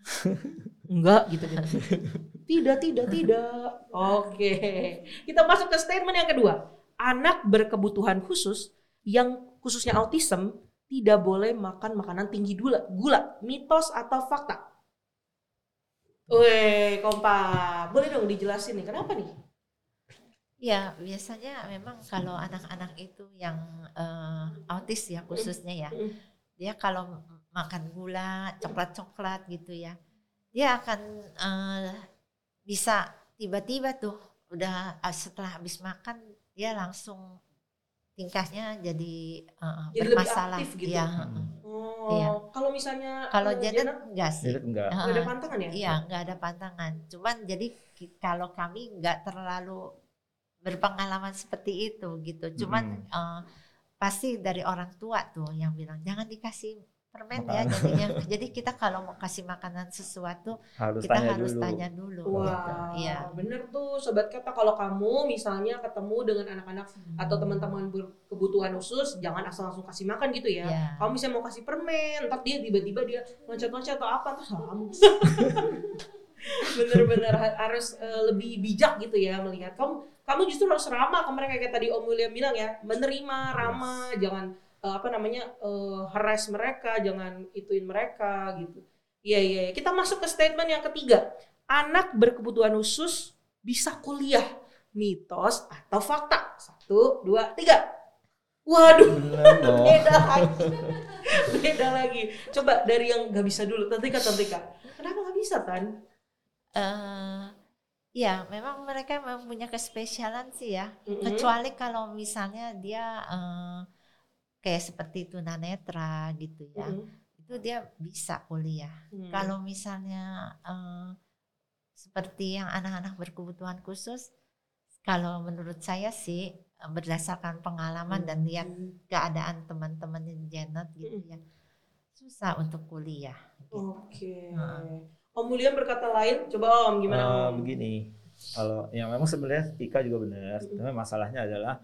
Enggak gitu kan tidak tidak tidak. Oke. Okay. kita masuk ke statement yang kedua. Anak berkebutuhan khusus yang khususnya autism tidak boleh makan makanan tinggi gula, gula, mitos atau fakta. Weh, kompak. Boleh dong dijelasin nih, kenapa nih? Ya, biasanya memang kalau anak-anak itu yang uh, autis ya khususnya ya, dia kalau makan gula, coklat-coklat gitu ya, dia akan uh, bisa tiba-tiba tuh udah ah, setelah habis makan dia langsung tingkahnya jadi, uh, jadi bermasalah. Lebih gitu. Ya. Oh, iya. kalau misalnya kalau uh, Janet enggak sih. Janet enggak. Uh, ada pantangan ya? Iya, enggak ada pantangan. Cuman jadi kalau kami enggak terlalu berpengalaman seperti itu gitu. Cuman hmm. uh, pasti dari orang tua tuh yang bilang jangan dikasih permen ya jadinya. Jadi kita kalau mau kasih makanan sesuatu harus kita tanya harus dulu. tanya dulu. Wah, gitu. Iya. Bener tuh sobat kata kalau kamu misalnya ketemu dengan anak-anak hmm. atau teman-teman berkebutuhan khusus, jangan asal langsung kasih makan gitu ya. Yeah. Kamu misalnya mau kasih permen, entar dia tiba-tiba dia loncat-loncat atau apa tuh salah kamu. Bener-bener harus uh, lebih bijak gitu ya melihat kamu kamu justru harus ramah ke mereka kayak tadi Om William bilang ya, menerima, ramah, yes. jangan uh, apa namanya uh, harass mereka, jangan ituin mereka gitu. Iya iya, ya. kita masuk ke statement yang ketiga. Anak berkebutuhan khusus bisa kuliah, mitos atau fakta. Satu, dua, tiga. Waduh, beda lagi. beda lagi. Coba dari yang nggak bisa dulu, Tantika, Tantika. Kenapa nggak bisa, Tan? Uh, ya, memang mereka memang punya kespesialan sih ya. Mm -hmm. Kecuali kalau misalnya dia uh, kayak seperti tunanetra gitu ya mm. itu dia bisa kuliah mm. kalau misalnya uh, seperti yang anak-anak berkebutuhan khusus kalau menurut saya sih berdasarkan pengalaman mm. dan lihat keadaan teman-teman Janet gitu ya susah untuk kuliah gitu. oke okay. Om William berkata lain coba Om gimana uh, Om begini kalau yang memang sebenarnya Tika juga benar mm. masalahnya adalah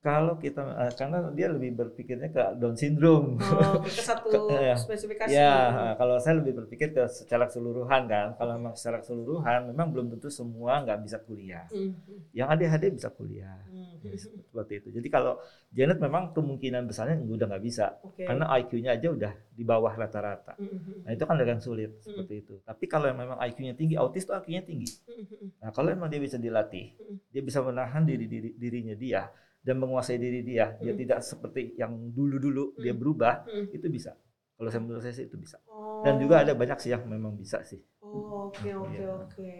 kalau kita uh, karena dia lebih berpikirnya ke Down syndrome. Oh, ke satu ke, ya. spesifikasi. Ya, kalau saya lebih berpikir ke secara keseluruhan kan. Kalau memang secara keseluruhan memang belum tentu semua nggak bisa kuliah. Mm. Yang ADHD bisa kuliah. Mm. Ya, seperti itu. Jadi kalau Janet memang kemungkinan besarnya udah nggak bisa. Okay. Karena IQ-nya aja udah di bawah rata-rata. Mm. Nah, itu kan agak sulit mm. seperti itu. Tapi kalau yang memang IQ-nya tinggi, autis tuh IQ-nya tinggi. Mm. Nah, kalau memang dia bisa dilatih, mm. dia bisa menahan diri, diri dirinya dia dan menguasai diri dia, dia hmm. tidak seperti yang dulu-dulu hmm. dia berubah, hmm. itu bisa. Kalau saya menurut saya sih itu bisa. Oh. Dan juga ada banyak sih yang memang bisa sih. Oh, oke oke iya. oke.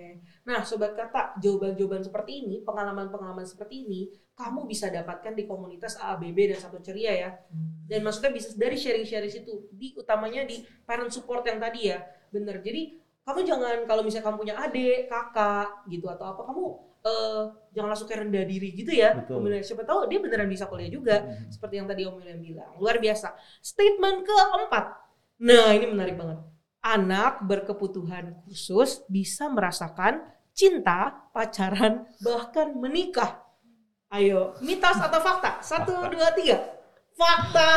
Nah, sobat kata, jawaban-jawaban seperti ini, pengalaman-pengalaman seperti ini, kamu bisa dapatkan di komunitas AABB dan Satu Ceria ya. Hmm. Dan maksudnya bisa dari sharing-sharing situ, di utamanya di parent support yang tadi ya. Bener. Jadi kamu jangan kalau misalnya kamu punya adik, kakak gitu atau apa, kamu uh, jangan langsung kayak rendah diri gitu ya. Betul. siapa tahu dia beneran bisa kuliah juga hmm. seperti yang tadi Om William bilang. Luar biasa. Statement keempat. Nah, ini menarik banget. Anak berkebutuhan khusus bisa merasakan cinta, pacaran, bahkan menikah. Ayo, mitos atau fakta? Satu, fakta. dua, tiga. Fakta.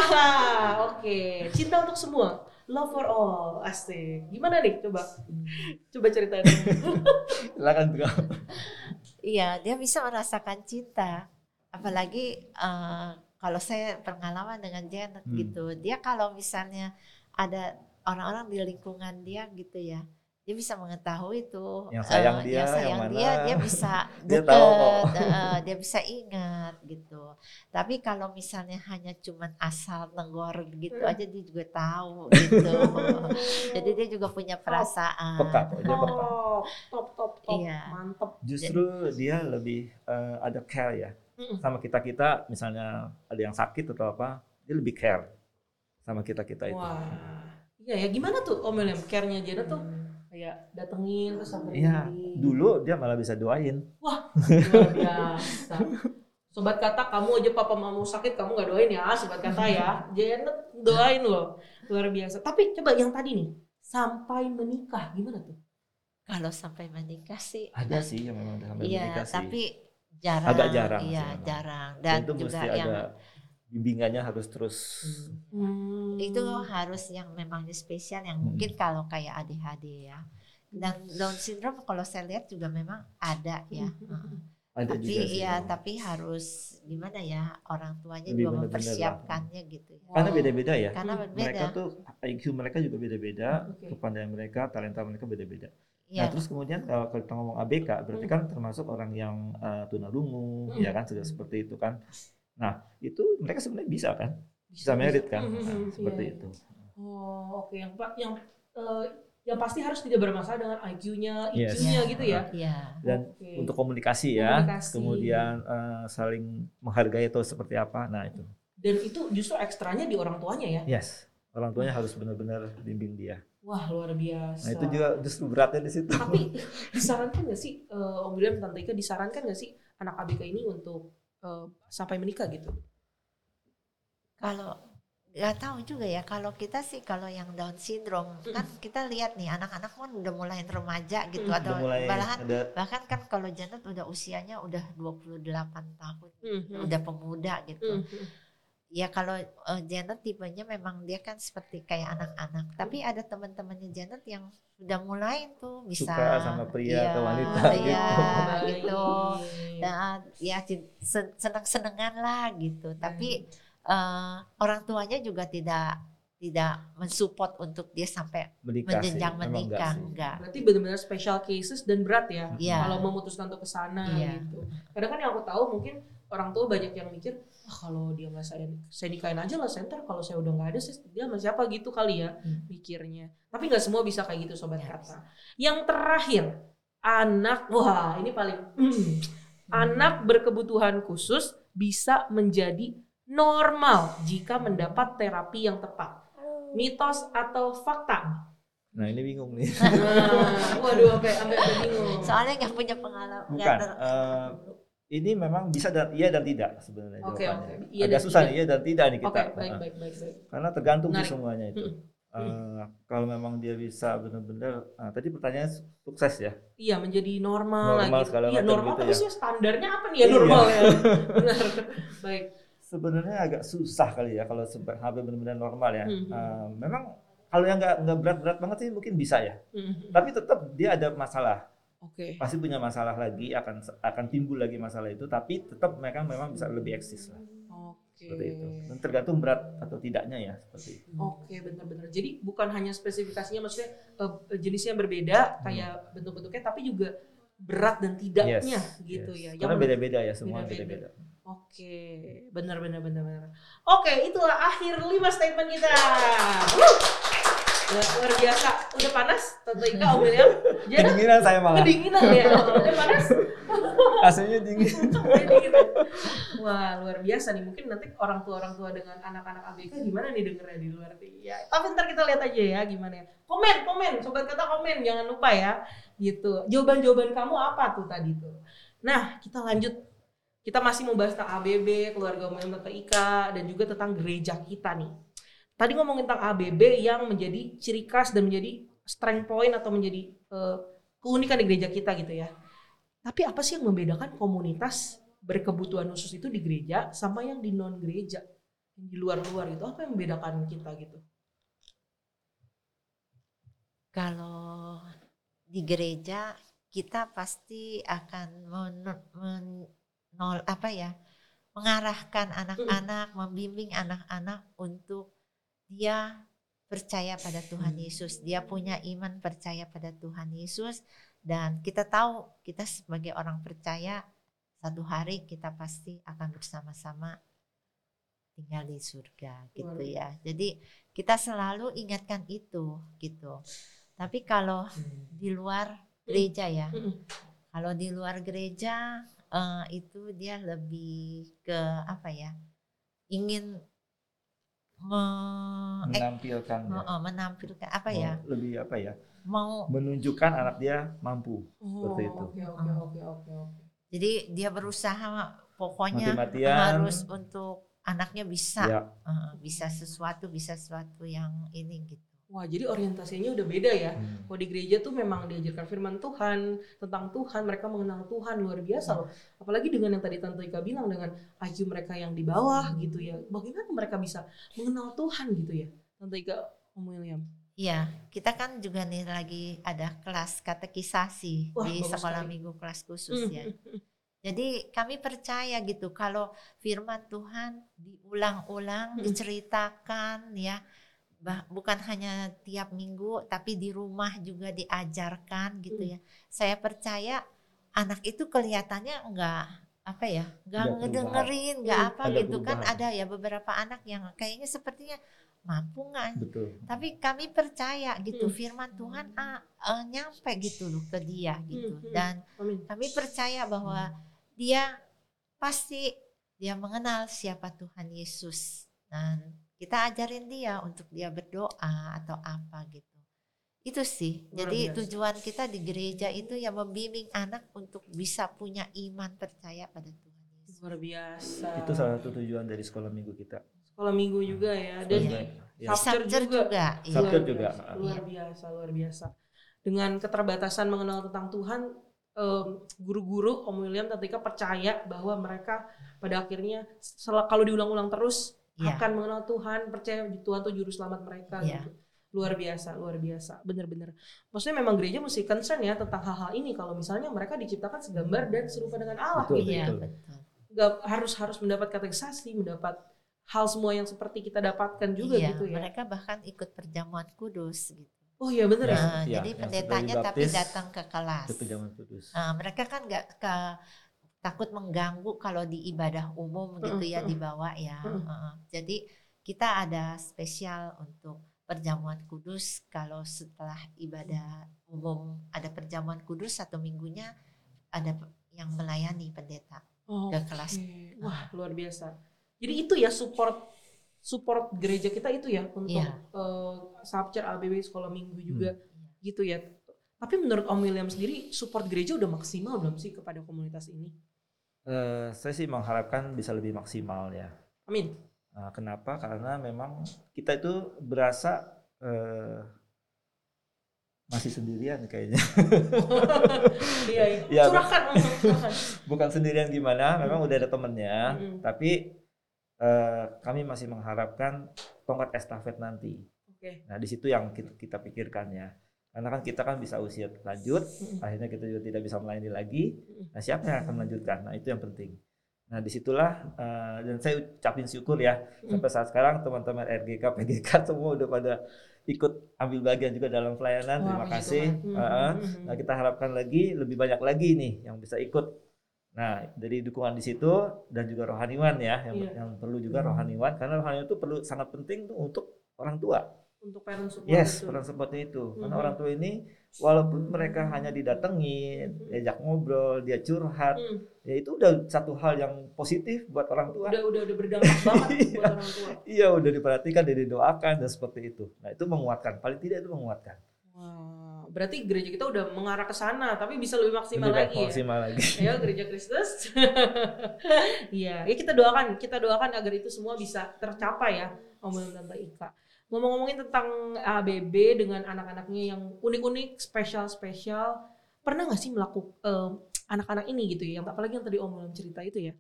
Oke, cinta untuk semua. Love for all, asik. Gimana nih? Coba, coba ceritain. Silakan Iya, dia bisa merasakan cinta. Apalagi uh, kalau saya pengalaman dengan Janet hmm. gitu, dia kalau misalnya ada orang-orang di lingkungan dia gitu ya, dia bisa mengetahui itu yang sayang uh, dia, yang sayang yang dia, dia bisa deket, dia, uh, dia bisa ingat gitu. Tapi kalau misalnya hanya cuman asal nenggor gitu hmm. aja dia juga tahu gitu. Jadi dia juga punya perasaan. Peka, dia peka. Oh, top top top, iya. mantep. Justru Jadi, dia lebih uh, ada care ya sama kita kita. Misalnya ada yang sakit atau apa, dia lebih care sama kita kita itu. Wah, iya ya gimana tuh Om William care-nya Jana tuh? Kayak datengin terus sampai Iya, dulu dia malah bisa doain. Wah, luar biasa. Sobat kata kamu aja papa mamamu sakit kamu nggak doain ya sobat kata ya. Janet doain loh. Luar biasa. Tapi coba yang tadi nih sampai menikah gimana tuh? Kalau sampai menikah sih ada sih yang memang sampai iya, menikah sih. tapi jarang. Agak jarang. Iya, jarang. Dan, Dan itu juga mesti yang ada bimbingannya harus terus hmm. itu harus yang memang spesial yang hmm. mungkin kalau kayak ADHD ya dan Down syndrome kalau saya lihat juga memang ada ya hmm. ada tapi juga ya tapi harus gimana ya orang tuanya Lebih juga mempersiapkannya gitu ya. karena beda-beda ya karena beda. mereka tuh IQ mereka juga beda-beda okay. kepandaian mereka talenta mereka beda-beda Ya. Nah terus kemudian kalau kita ngomong ABK berarti hmm. kan termasuk orang yang uh, tunarungu hmm. ya kan sudah seperti itu kan Nah, itu mereka sebenarnya bisa kan? Bisa, merit kan? Hmm, hmm, nah, hmm, seperti iya, iya. itu. Oh, oke. Okay. Yang Pak yang uh, yang pasti harus tidak bermasalah dengan IQ-nya, IQ-nya yes. gitu ya. Iya. Dan okay. untuk komunikasi ya, komunikasi. kemudian uh, saling menghargai atau seperti apa, nah itu. Dan itu justru ekstranya di orang tuanya ya? Yes, orang tuanya harus benar-benar bimbing dia. Wah luar biasa. Nah itu juga justru beratnya di situ. Tapi disarankan nggak sih uh, Om William Tante Ika disarankan nggak sih anak ABK ini untuk uh, sampai menikah gitu? Kalau nggak tahu juga ya kalau kita sih kalau yang Down syndrome mm. kan kita lihat nih anak-anak kan udah mulai remaja gitu mm. atau bahkan ada... bahkan kan kalau Janet udah usianya udah 28 tahun mm. udah pemuda gitu mm. Ya kalau uh, Janet tipenya memang dia kan seperti kayak anak-anak tapi ada teman-temannya Janet yang udah mulai tuh bisa suka sama pria ya, atau wanita ya, gitu gitu dan ya senang-senangan lah gitu tapi uh, orang tuanya juga tidak tidak mensupport untuk dia sampai menikah menjenjang menikah enggak, enggak. Berarti benar-benar special cases dan berat ya yeah. kalau memutuskan untuk ke sana yeah. gitu. Kadang kan yang aku tahu mungkin orang tua banyak yang mikir ah, kalau dia nggak saya saya nikahin aja lah center kalau saya udah nggak ada saya, dia sama siapa gitu kali ya hmm. mikirnya. Tapi nggak semua bisa kayak gitu sobat yes. kata. Yang terakhir anak wah ini paling mm, hmm. anak berkebutuhan khusus bisa menjadi normal jika mendapat terapi yang tepat. Mitos atau fakta? Nah ini bingung nih. Nah, waduh sampai sampai bingung. Soalnya nggak punya pengalaman. Bukan. Uh, ini memang bisa dan iya dan tidak sebenarnya okay, jawabannya. Okay. Iya Agak susah nih iya dan tidak nih kita. Okay, baik, baik, baik, baik. Karena tergantung nah. di semuanya itu. Hmm. Uh, kalau memang dia bisa benar-benar uh, tadi pertanyaan sukses ya iya menjadi normal, normal lagi iya normal gitu tapi ya. standarnya apa nih ya iya. normal ya benar baik sebenarnya agak susah kali ya kalau sampai HP benar-benar normal ya. Mm -hmm. uh, memang kalau yang nggak nggak berat-berat banget sih mungkin bisa ya. Mm -hmm. Tapi tetap dia ada masalah. Oke. Okay. Pasti punya masalah lagi akan akan timbul lagi masalah itu. Tapi tetap mereka memang bisa lebih eksis lah. Oke. Okay. Seperti itu. Dan tergantung berat atau tidaknya ya seperti itu. Oke okay, benar-benar. Jadi bukan hanya spesifikasinya maksudnya uh, jenisnya berbeda kayak hmm. bentuk-bentuknya tapi juga berat dan tidaknya yes, gitu yes. ya. Karena beda-beda ya semua beda-beda. Oke, benar benar benar benar. Oke, itulah akhir lima statement kita. Ya, luar biasa. Udah panas? Tante Ika, Om William? Kedinginan saya malah. Kedinginan ya? Udah panas? Aslinya dingin. Wah, luar biasa nih. Mungkin nanti orang tua-orang tua dengan anak-anak ABK gimana nih dengernya di luar. Ya, tapi ntar kita lihat aja ya gimana ya. Komen, komen. Sobat kata komen. Jangan lupa ya. Gitu. Jawaban-jawaban kamu apa tuh tadi tuh? Nah, kita lanjut kita masih membahas tentang ABB, keluarga umum Tante Ika, dan juga tentang gereja kita nih. Tadi ngomongin tentang ABB yang menjadi ciri khas dan menjadi strength point atau menjadi uh, keunikan di gereja kita gitu ya. Tapi apa sih yang membedakan komunitas berkebutuhan khusus itu di gereja sama yang di non gereja, yang di luar-luar itu apa yang membedakan kita gitu? Kalau di gereja kita pasti akan men, men nol apa ya mengarahkan anak-anak, membimbing anak-anak untuk dia percaya pada Tuhan Yesus. Dia punya iman percaya pada Tuhan Yesus dan kita tahu kita sebagai orang percaya satu hari kita pasti akan bersama-sama tinggal di surga gitu ya. Jadi kita selalu ingatkan itu gitu. Tapi kalau hmm. di luar gereja ya. Hmm. Kalau di luar gereja uh, itu dia lebih ke apa ya ingin me, menampilkan eh, ya. menampilkan apa oh, ya? lebih apa ya? Mau menunjukkan anak dia mampu. Oh, seperti itu. oke oke oke oke jadi dia berusaha pokoknya Mati harus untuk anaknya bisa. Ya. uh, bisa sesuatu bisa sesuatu yang ini gitu Wah, jadi orientasinya udah beda ya. Hmm. Kalau di gereja tuh memang diajarkan firman Tuhan, tentang Tuhan, mereka mengenal Tuhan luar biasa loh. Apalagi dengan yang tadi Tante Ika bilang dengan IQ mereka yang di bawah gitu ya. Bagaimana mereka bisa mengenal Tuhan gitu ya? Tante Ika Om William. Iya, kita kan juga nih lagi ada kelas katekisasi Wah, di sekolah sekali. minggu kelas khusus ya. Jadi kami percaya gitu kalau firman Tuhan diulang-ulang, diceritakan ya bah, bukan hanya tiap minggu tapi di rumah juga diajarkan gitu hmm. ya. Saya percaya anak itu kelihatannya enggak apa ya nggak ngedengerin nggak apa gitu kan ada ya beberapa anak yang kayaknya sepertinya mampu nggak Betul. tapi kami percaya gitu Hmm. firman Tuhan ah, eh, nyampe gitu loh ke dia gitu Hmm, hmm. dan Amin. kami percaya bahwa dia pasti dia mengenal siapa Tuhan Yesus dan kita ajarin dia untuk dia berdoa atau apa gitu itu sih Luar jadi biasa. tujuan kita di gereja itu ya membimbing anak untuk bisa punya iman percaya pada Tuhan Yesus Luar biasa. Itu salah satu tujuan dari sekolah minggu kita. Sekolah minggu juga ya. Dan Iya. di Ya. Sabter Sabter juga. juga, iya. Sabter Luar juga. biasa, Luar biasa, luar biasa. Dengan keterbatasan mengenal tentang Tuhan, guru-guru Om William ketika percaya bahwa mereka pada akhirnya kalau diulang-ulang terus Iya. akan mengenal Tuhan, percaya Tuhan tuh juru selamat mereka Iya. gitu. Luar biasa, luar biasa. Bener-bener. Maksudnya memang gereja mesti concern ya tentang hal-hal ini kalau misalnya mereka diciptakan segambar dan serupa dengan Allah Betul, gitu Iya, ya. betul. harus harus mendapat kategorisasi, mendapat hal semua yang seperti kita dapatkan juga Iya, gitu ya. mereka bahkan ikut perjamuan kudus gitu. Oh iya bener ya. Ya. Nah, iya, jadi pendetanya tapi datang ke kelas. Zaman kudus. Nah, mereka kan nggak ke- takut mengganggu kalau di ibadah umum gitu ya Heeh, dibawa ya. Heeh. Jadi kita ada spesial untuk perjamuan kudus kalau setelah ibadah umum ada perjamuan kudus satu minggunya ada yang melayani pendeta Oh, ke kelas. Wah, luar biasa. Jadi itu ya support support gereja kita itu ya untuk Iya. eh, Sabcer ABW sekolah minggu juga Hmm. gitu ya. Tapi menurut Om William sendiri support gereja udah maksimal belum sih kepada komunitas ini? Eh, saya sih mengharapkan bisa lebih maksimal ya. Amin. Nah, kenapa? Karena memang kita itu berasa eh, masih sendirian kayaknya. iya, iya. Iya, curahkan. Bukan sendirian gimana, memang udah ada temennya, Mm-mm. tapi eh, kami masih mengharapkan tongkat estafet nanti. Oke. Nah, di situ yang kita, kita pikirkan ya. Karena kan kita kan bisa usia lanjut, akhirnya kita juga tidak bisa melayani lagi. Nah, siapa yang akan melanjutkan? Nah, itu yang penting. Nah, di situlah eh, dan saya ucapin syukur ya sampai saat sekarang teman-teman RGK, PGK semua udah pada ikut ambil bagian juga dalam pelayanan. Terima kasih. Mm, mm, mm. Nah, kita harapkan lagi lebih banyak lagi nih yang bisa ikut. Nah, dari dukungan di situ dan juga rohaniwan ya, yang, Iya. yang perlu juga rohaniwan karena rohaniwan itu perlu sangat penting tuh untuk orang tua. Untuk parent support Yes, itu. peran supportnya itu. Karena Mhm. orang tua ini walaupun mereka hanya didatengin, diajak ngobrol, dia curhat, Mm. ya itu udah satu hal yang positif buat orang tua. Udah udah udah berdampak banget buat orang tua. Iya, udah diperhatikan, dan didoakan dan seperti itu. Nah, itu menguatkan. Paling tidak itu menguatkan. Wah, berarti gereja kita udah mengarah ke sana, tapi bisa lebih maksimal Lebih lagi ya. maksimal lagi. Ayo gereja Kristus. Iya, ya kita doakan, kita doakan agar itu semua bisa tercapai ya, Om dan Tante Ika. Ngomong-ngomongin tentang ABB dengan anak-anaknya yang unik-unik, spesial-spesial, pernah nggak sih melakukan anak-anak ini gitu ya, yang apalagi yang tadi Om cerita itu ya,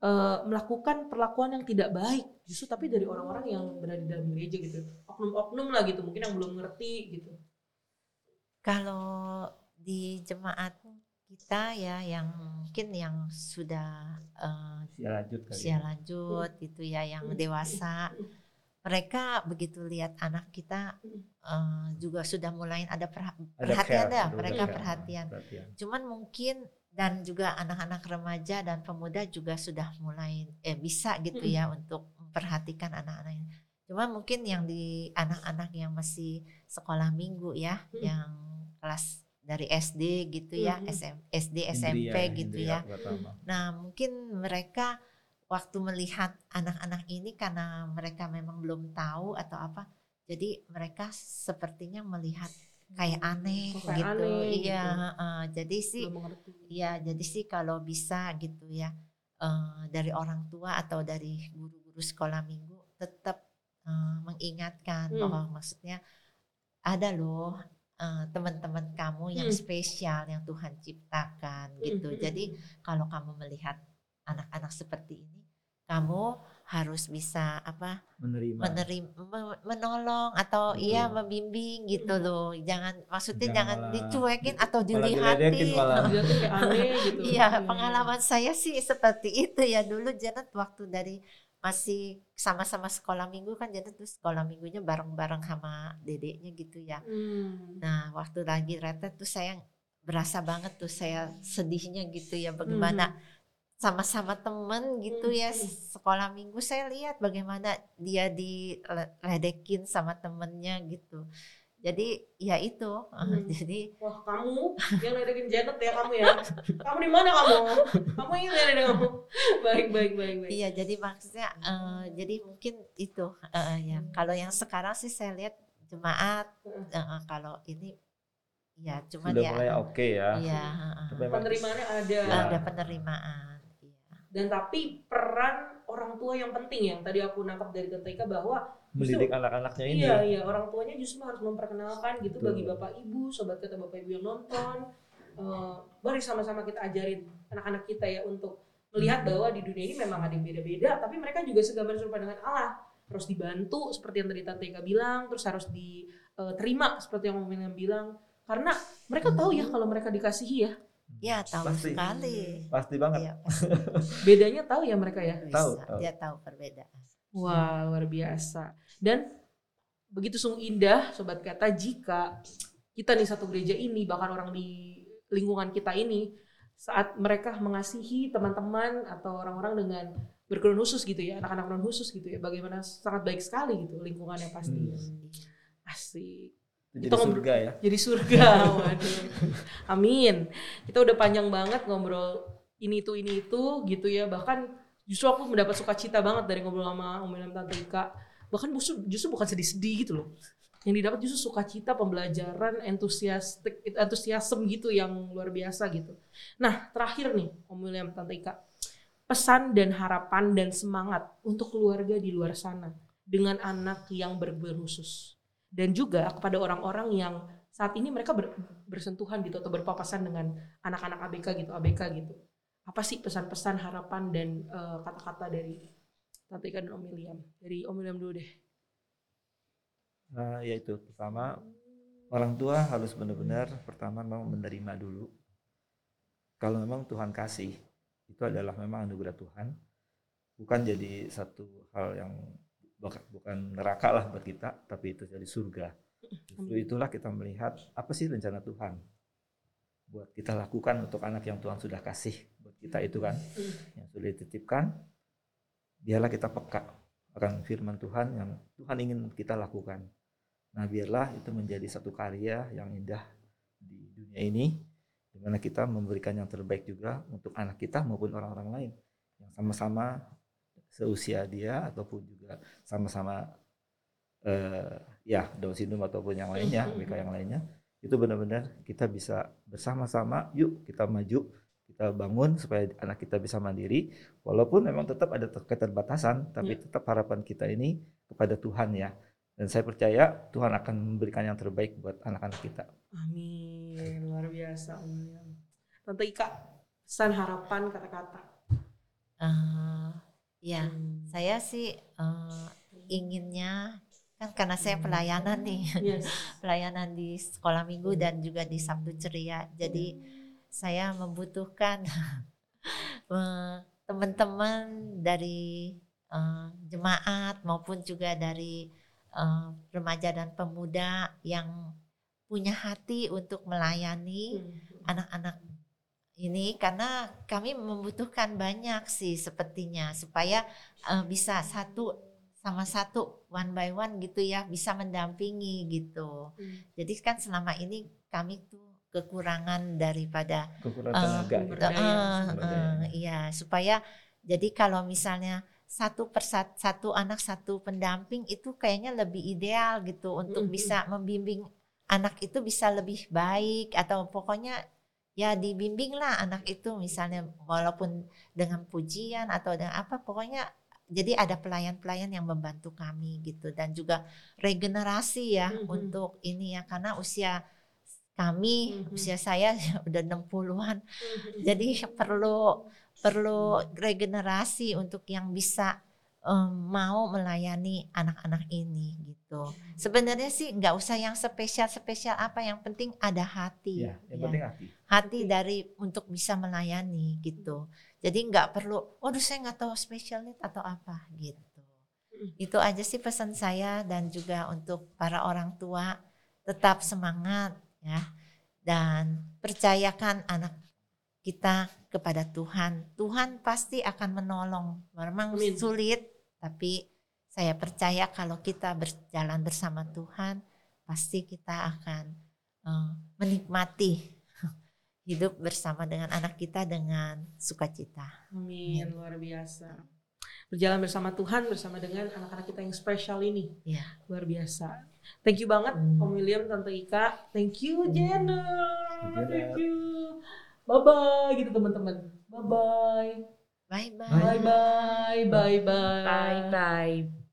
eh, melakukan perlakuan yang tidak baik, justru tapi dari orang-orang yang berada di dalam gereja gitu, oknum-oknum lah gitu, mungkin yang belum ngerti gitu. Kalau di jemaat kita ya yang mungkin yang sudah eh, Usia lanjut kali. usia lanjut gitu ya yang dewasa mereka begitu lihat anak kita eh, juga sudah mulai ada perha- Ada perhatian care, dah ada mereka care, perhatian perhatian. cuman mungkin dan juga anak-anak remaja dan pemuda juga sudah mulai eh, bisa gitu ya untuk memperhatikan anak-anak ini. Cuman mungkin yang di anak-anak yang masih sekolah minggu ya, Mm. yang kelas dari SD gitu ya. SM, SD, Indria SMP gitu Indria ya. Nah, mungkin mereka waktu melihat anak-anak ini karena mereka memang belum tahu atau apa, jadi mereka sepertinya melihat kayak aneh kayak gitu. aneh iya, gitu. heeh. jadi sih. Iya, jadi sih kalau bisa gitu ya eh, dari orang tua atau dari guru-guru sekolah minggu tetap eh, mengingatkan Hmm. bahwa maksudnya ada loh eh, teman-teman kamu yang Hmm. spesial yang Tuhan ciptakan gitu. Hmm. Jadi kalau kamu melihat anak-anak seperti ini, kamu harus bisa apa Menerima. menerima me- menolong atau Betul. iya membimbing gitu loh. Jangan maksudnya Jangan jangan, malah- dicuekin atau dilihatin. aneh gitu. Iya, pengalaman saya sih seperti itu ya dulu Janet waktu dari masih sama-sama sekolah minggu kan Janet tuh sekolah minggunya bareng-bareng sama dedeknya gitu ya. Hmm. Nah, waktu lagi retret tuh saya berasa banget tuh saya sedihnya gitu ya bagaimana sama-sama temen gitu ya sekolah minggu saya lihat bagaimana dia diledekin sama temennya gitu. Jadi ya itu. Hmm. jadi wah kamu yang ledekin Janet ya kamu ya. Kamu di mana kamu? Kamu ini ledek kamu. Baik baik baik baik. Iya jadi maksudnya uh, jadi mungkin itu. Uh, ya hmm. kalau yang sekarang sih saya lihat jemaat uh, kalau ini ya cuma Sudah ya mulai oke okay ya. Iya uh, penerimaannya ada. Ada penerimaan dan tapi peran orang tua yang penting yang tadi aku nangkap dari Tante bahwa mendidik anak-anaknya ini. iya iya orang tuanya justru harus memperkenalkan gitu Betul. bagi bapak ibu sobat kata bapak ibu yang nonton. Uh, mari sama-sama kita ajarin anak-anak kita ya untuk melihat bahwa di dunia ini memang ada yang beda-beda tapi mereka juga segambar serupa dengan Allah. Harus dibantu seperti yang tadi Tante Eka bilang terus harus diterima seperti yang Om bilang. Karena mereka tahu ya kalau mereka dikasihi ya Ya tahu pasti. sekali. Pasti banget. Ya, pasti. Bedanya tahu ya mereka ya. Tahu. Dia tahu perbedaan. Wah luar biasa. Dan begitu sungguh indah sobat kata jika kita nih satu gereja ini bahkan orang di lingkungan kita ini saat mereka mengasihi teman-teman atau orang-orang dengan berkenan khusus gitu ya anak-anak non khusus gitu ya bagaimana sangat baik sekali gitu lingkungannya pasti hmm. asik jadi kita surga ya. jadi surga waduh. Amin. Kita udah panjang banget ngobrol ini itu ini itu gitu ya. Bahkan justru aku mendapat sukacita banget dari ngobrol sama Om Ilham Tante Ika bahkan justru justru bukan sedih-sedih gitu loh. Yang didapat justru sukacita pembelajaran entusiastik entusiasme gitu yang luar biasa gitu. Nah terakhir nih Om William Tante Ika pesan dan harapan dan semangat untuk keluarga di luar sana dengan anak yang berkebutuhan khusus dan juga kepada orang-orang yang saat ini mereka ber, bersentuhan gitu atau berpapasan dengan anak-anak ABK gitu ABK gitu. Apa sih pesan-pesan harapan dan uh, kata-kata dari Tante Ika dan Om William? Dari Om William dulu deh. Nah yaitu pertama orang tua harus benar-benar pertama memang menerima dulu. Kalau memang Tuhan kasih itu adalah memang anugerah Tuhan. Bukan jadi satu hal yang bukan neraka lah buat kita, tapi itu jadi surga. Justru itulah kita melihat apa sih rencana Tuhan buat kita lakukan untuk anak yang Tuhan sudah kasih buat kita itu kan. Yang sudah dititipkan biarlah kita peka akan firman Tuhan yang Tuhan ingin kita lakukan. Nah biarlah itu menjadi satu karya yang indah di dunia ini di mana kita memberikan yang terbaik juga untuk anak kita maupun orang-orang lain. Yang sama-sama seusia dia ataupun juga sama-sama uh, ya Down syndrome ataupun yang lainnya, mereka yang lainnya itu benar-benar kita bisa bersama-sama yuk kita maju kita bangun supaya anak kita bisa mandiri walaupun memang tetap ada keterbatasan tapi ya. tetap harapan kita ini kepada Tuhan ya dan saya percaya Tuhan akan memberikan yang terbaik buat anak-anak kita. Amin luar biasa. Tante Ika pesan harapan kata-kata. Uh, Ya, hmm. saya sih uh, inginnya kan karena saya hmm. pelayanan nih, yes. pelayanan di sekolah minggu dan juga di Sabtu Ceria. Jadi saya membutuhkan teman-teman dari uh, jemaat maupun juga dari uh, remaja dan pemuda yang punya hati untuk melayani hmm. Ini karena kami membutuhkan banyak sih sepertinya supaya uh, bisa satu sama satu one by one gitu ya bisa mendampingi gitu. Hmm. Jadi kan selama ini kami tuh kekurangan daripada kekurangan uh, tenaga. Uh, uh, uh, iya supaya jadi kalau misalnya satu persat satu anak satu pendamping itu kayaknya lebih ideal gitu untuk -hmm. bisa membimbing anak itu bisa lebih baik atau pokoknya ya dibimbing lah anak itu misalnya walaupun dengan pujian atau dengan apa pokoknya jadi ada pelayan-pelayan yang membantu kami gitu dan juga regenerasi ya mm -hmm. untuk ini ya karena usia kami mm -hmm. usia saya udah 60-an. Mm -hmm. Jadi perlu perlu regenerasi untuk yang bisa um, mau melayani anak-anak ini gitu. Sebenarnya sih nggak usah yang spesial-spesial apa, yang penting ada hati. Ya, yang ya. penting hati. Hati dari untuk bisa melayani gitu. Jadi nggak perlu, waduh saya nggak tahu special need atau apa gitu. Itu aja sih pesan saya dan juga untuk para orang tua tetap semangat ya dan percayakan anak kita kepada Tuhan. Tuhan pasti akan menolong. Memang Amin. sulit, tapi saya percaya kalau kita berjalan bersama Tuhan, pasti kita akan uh, menikmati hidup bersama dengan anak kita dengan sukacita. Amin, luar biasa. Berjalan bersama Tuhan bersama dengan anak-anak kita yang spesial ini. Ya. Luar biasa. Thank you banget hmm. Om William, Tante Ika. Thank you Jenna. Thank you. Bye bye gitu teman-teman. Bye bye. Bye bye. Bye bye. Bye bye.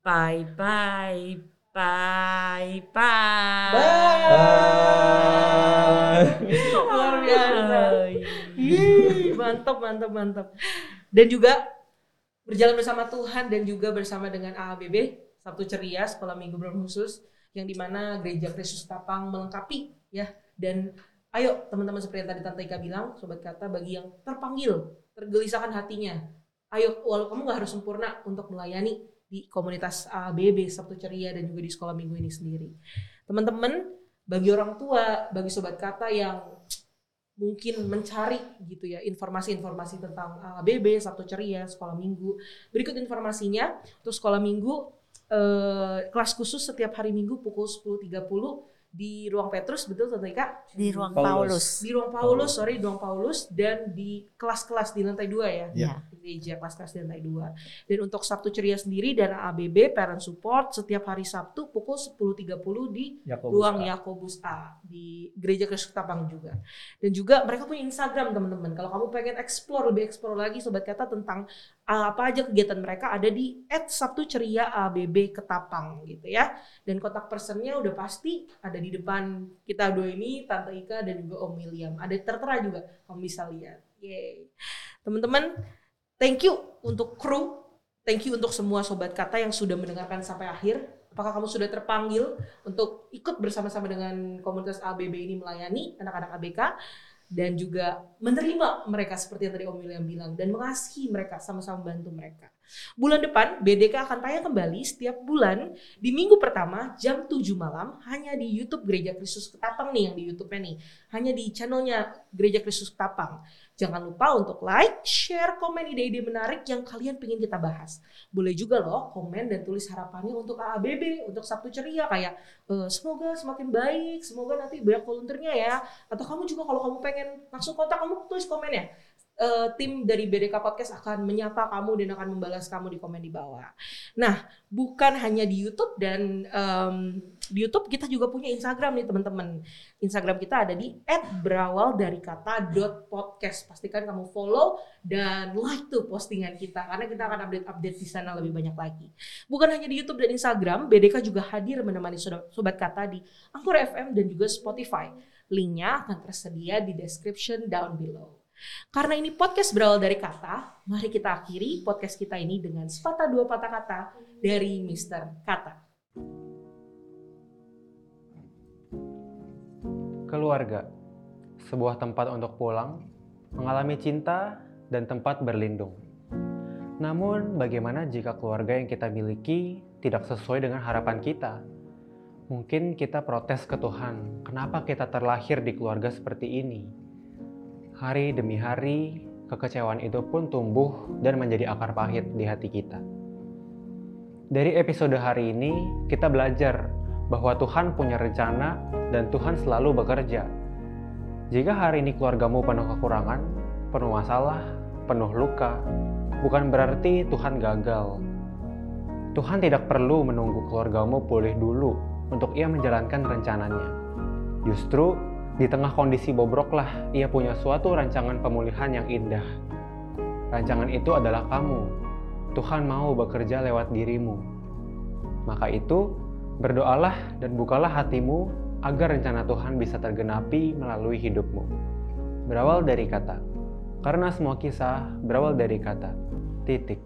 Bye bye. Bye bye. Bye bye. Luar biasa. mantap mantap mantap. Dan juga berjalan bersama Tuhan dan juga bersama dengan AABB Sabtu Ceria Sekolah Minggu Khusus yang di mana Gereja Kristus Tapang melengkapi ya dan Ayo teman-teman seperti yang tadi Tante Ika bilang, sobat kata bagi yang terpanggil, tergelisahkan hatinya. Ayo, walau kamu gak harus sempurna untuk melayani di komunitas ABB Sabtu Ceria dan juga di sekolah minggu ini sendiri. Teman-teman, bagi orang tua, bagi sobat kata yang mungkin mencari gitu ya informasi-informasi tentang ABB Sabtu Ceria, sekolah minggu. Berikut informasinya untuk sekolah minggu eh, kelas khusus setiap hari minggu pukul 10.30 di ruang Petrus betul Tante Ika? Di ruang Paulus. Paulus. Di ruang Paulus, sorry, di ruang Paulus dan di kelas-kelas di lantai dua ya. Iya. Gereja kelas-kelas di lantai dua. Dan untuk Sabtu Ceria sendiri dan ABB Parent Support setiap hari Sabtu pukul 10.30 di Yakobus ruang A. Yakobus A di Gereja Kristus Tapang juga. Dan juga mereka punya Instagram teman-teman. Kalau kamu pengen explore lebih explore lagi sobat kata tentang apa aja kegiatan mereka ada di @sabtuceria_abb Ketapang gitu ya. Dan kontak personnya udah pasti ada di depan kita dua ini Tante Ika dan juga Om William. Ada tertera juga kamu bisa lihat. Yeay. Teman-teman, thank you untuk kru, thank you untuk semua sobat kata yang sudah mendengarkan sampai akhir. Apakah kamu sudah terpanggil untuk ikut bersama-sama dengan komunitas ABB ini melayani anak-anak ABK? Dan juga menerima mereka seperti yang tadi Om William bilang dan mengasihi mereka sama-sama membantu mereka. Bulan depan BDK akan tayang kembali setiap bulan di minggu pertama jam 7 malam hanya di YouTube Gereja Kristus Ketapang nih yang di YouTube-nya nih. Hanya di channelnya Gereja Kristus Ketapang. Jangan lupa untuk like, share, komen ide-ide menarik yang kalian pengen kita bahas. Boleh juga loh komen dan tulis harapannya untuk AABB, untuk Sabtu Ceria kayak e, semoga semakin baik, semoga nanti banyak volunteernya ya. Atau kamu juga kalau kamu pengen langsung kontak kamu tulis komen ya uh, tim dari BDK Podcast akan menyapa kamu dan akan membalas kamu di komen di bawah. Nah, bukan hanya di YouTube dan um, di YouTube kita juga punya Instagram nih teman-teman. Instagram kita ada di @berawaldarikata.podcast. Pastikan kamu follow dan like tuh postingan kita karena kita akan update-update di sana lebih banyak lagi. Bukan hanya di YouTube dan Instagram, BDK juga hadir menemani sobat kata di Anchor FM dan juga Spotify. Linknya akan tersedia di description down below. Karena ini podcast berawal dari kata, mari kita akhiri podcast kita ini dengan sepatah dua patah kata dari Mr. Kata. Keluarga, sebuah tempat untuk pulang, mengalami cinta, dan tempat berlindung. Namun, bagaimana jika keluarga yang kita miliki tidak sesuai dengan harapan kita? Mungkin kita protes ke Tuhan, kenapa kita terlahir di keluarga seperti ini? Hari demi hari, kekecewaan itu pun tumbuh dan menjadi akar pahit di hati kita. Dari episode hari ini, kita belajar bahwa Tuhan punya rencana dan Tuhan selalu bekerja. Jika hari ini keluargamu penuh kekurangan, penuh masalah, penuh luka, bukan berarti Tuhan gagal. Tuhan tidak perlu menunggu keluargamu pulih dulu untuk ia menjalankan rencananya. Justru di tengah kondisi bobroklah ia punya suatu rancangan pemulihan yang indah. Rancangan itu adalah kamu. Tuhan mau bekerja lewat dirimu. Maka itu, Berdoalah dan bukalah hatimu agar rencana Tuhan bisa tergenapi melalui hidupmu. Berawal dari kata, karena semua kisah berawal dari kata, titik.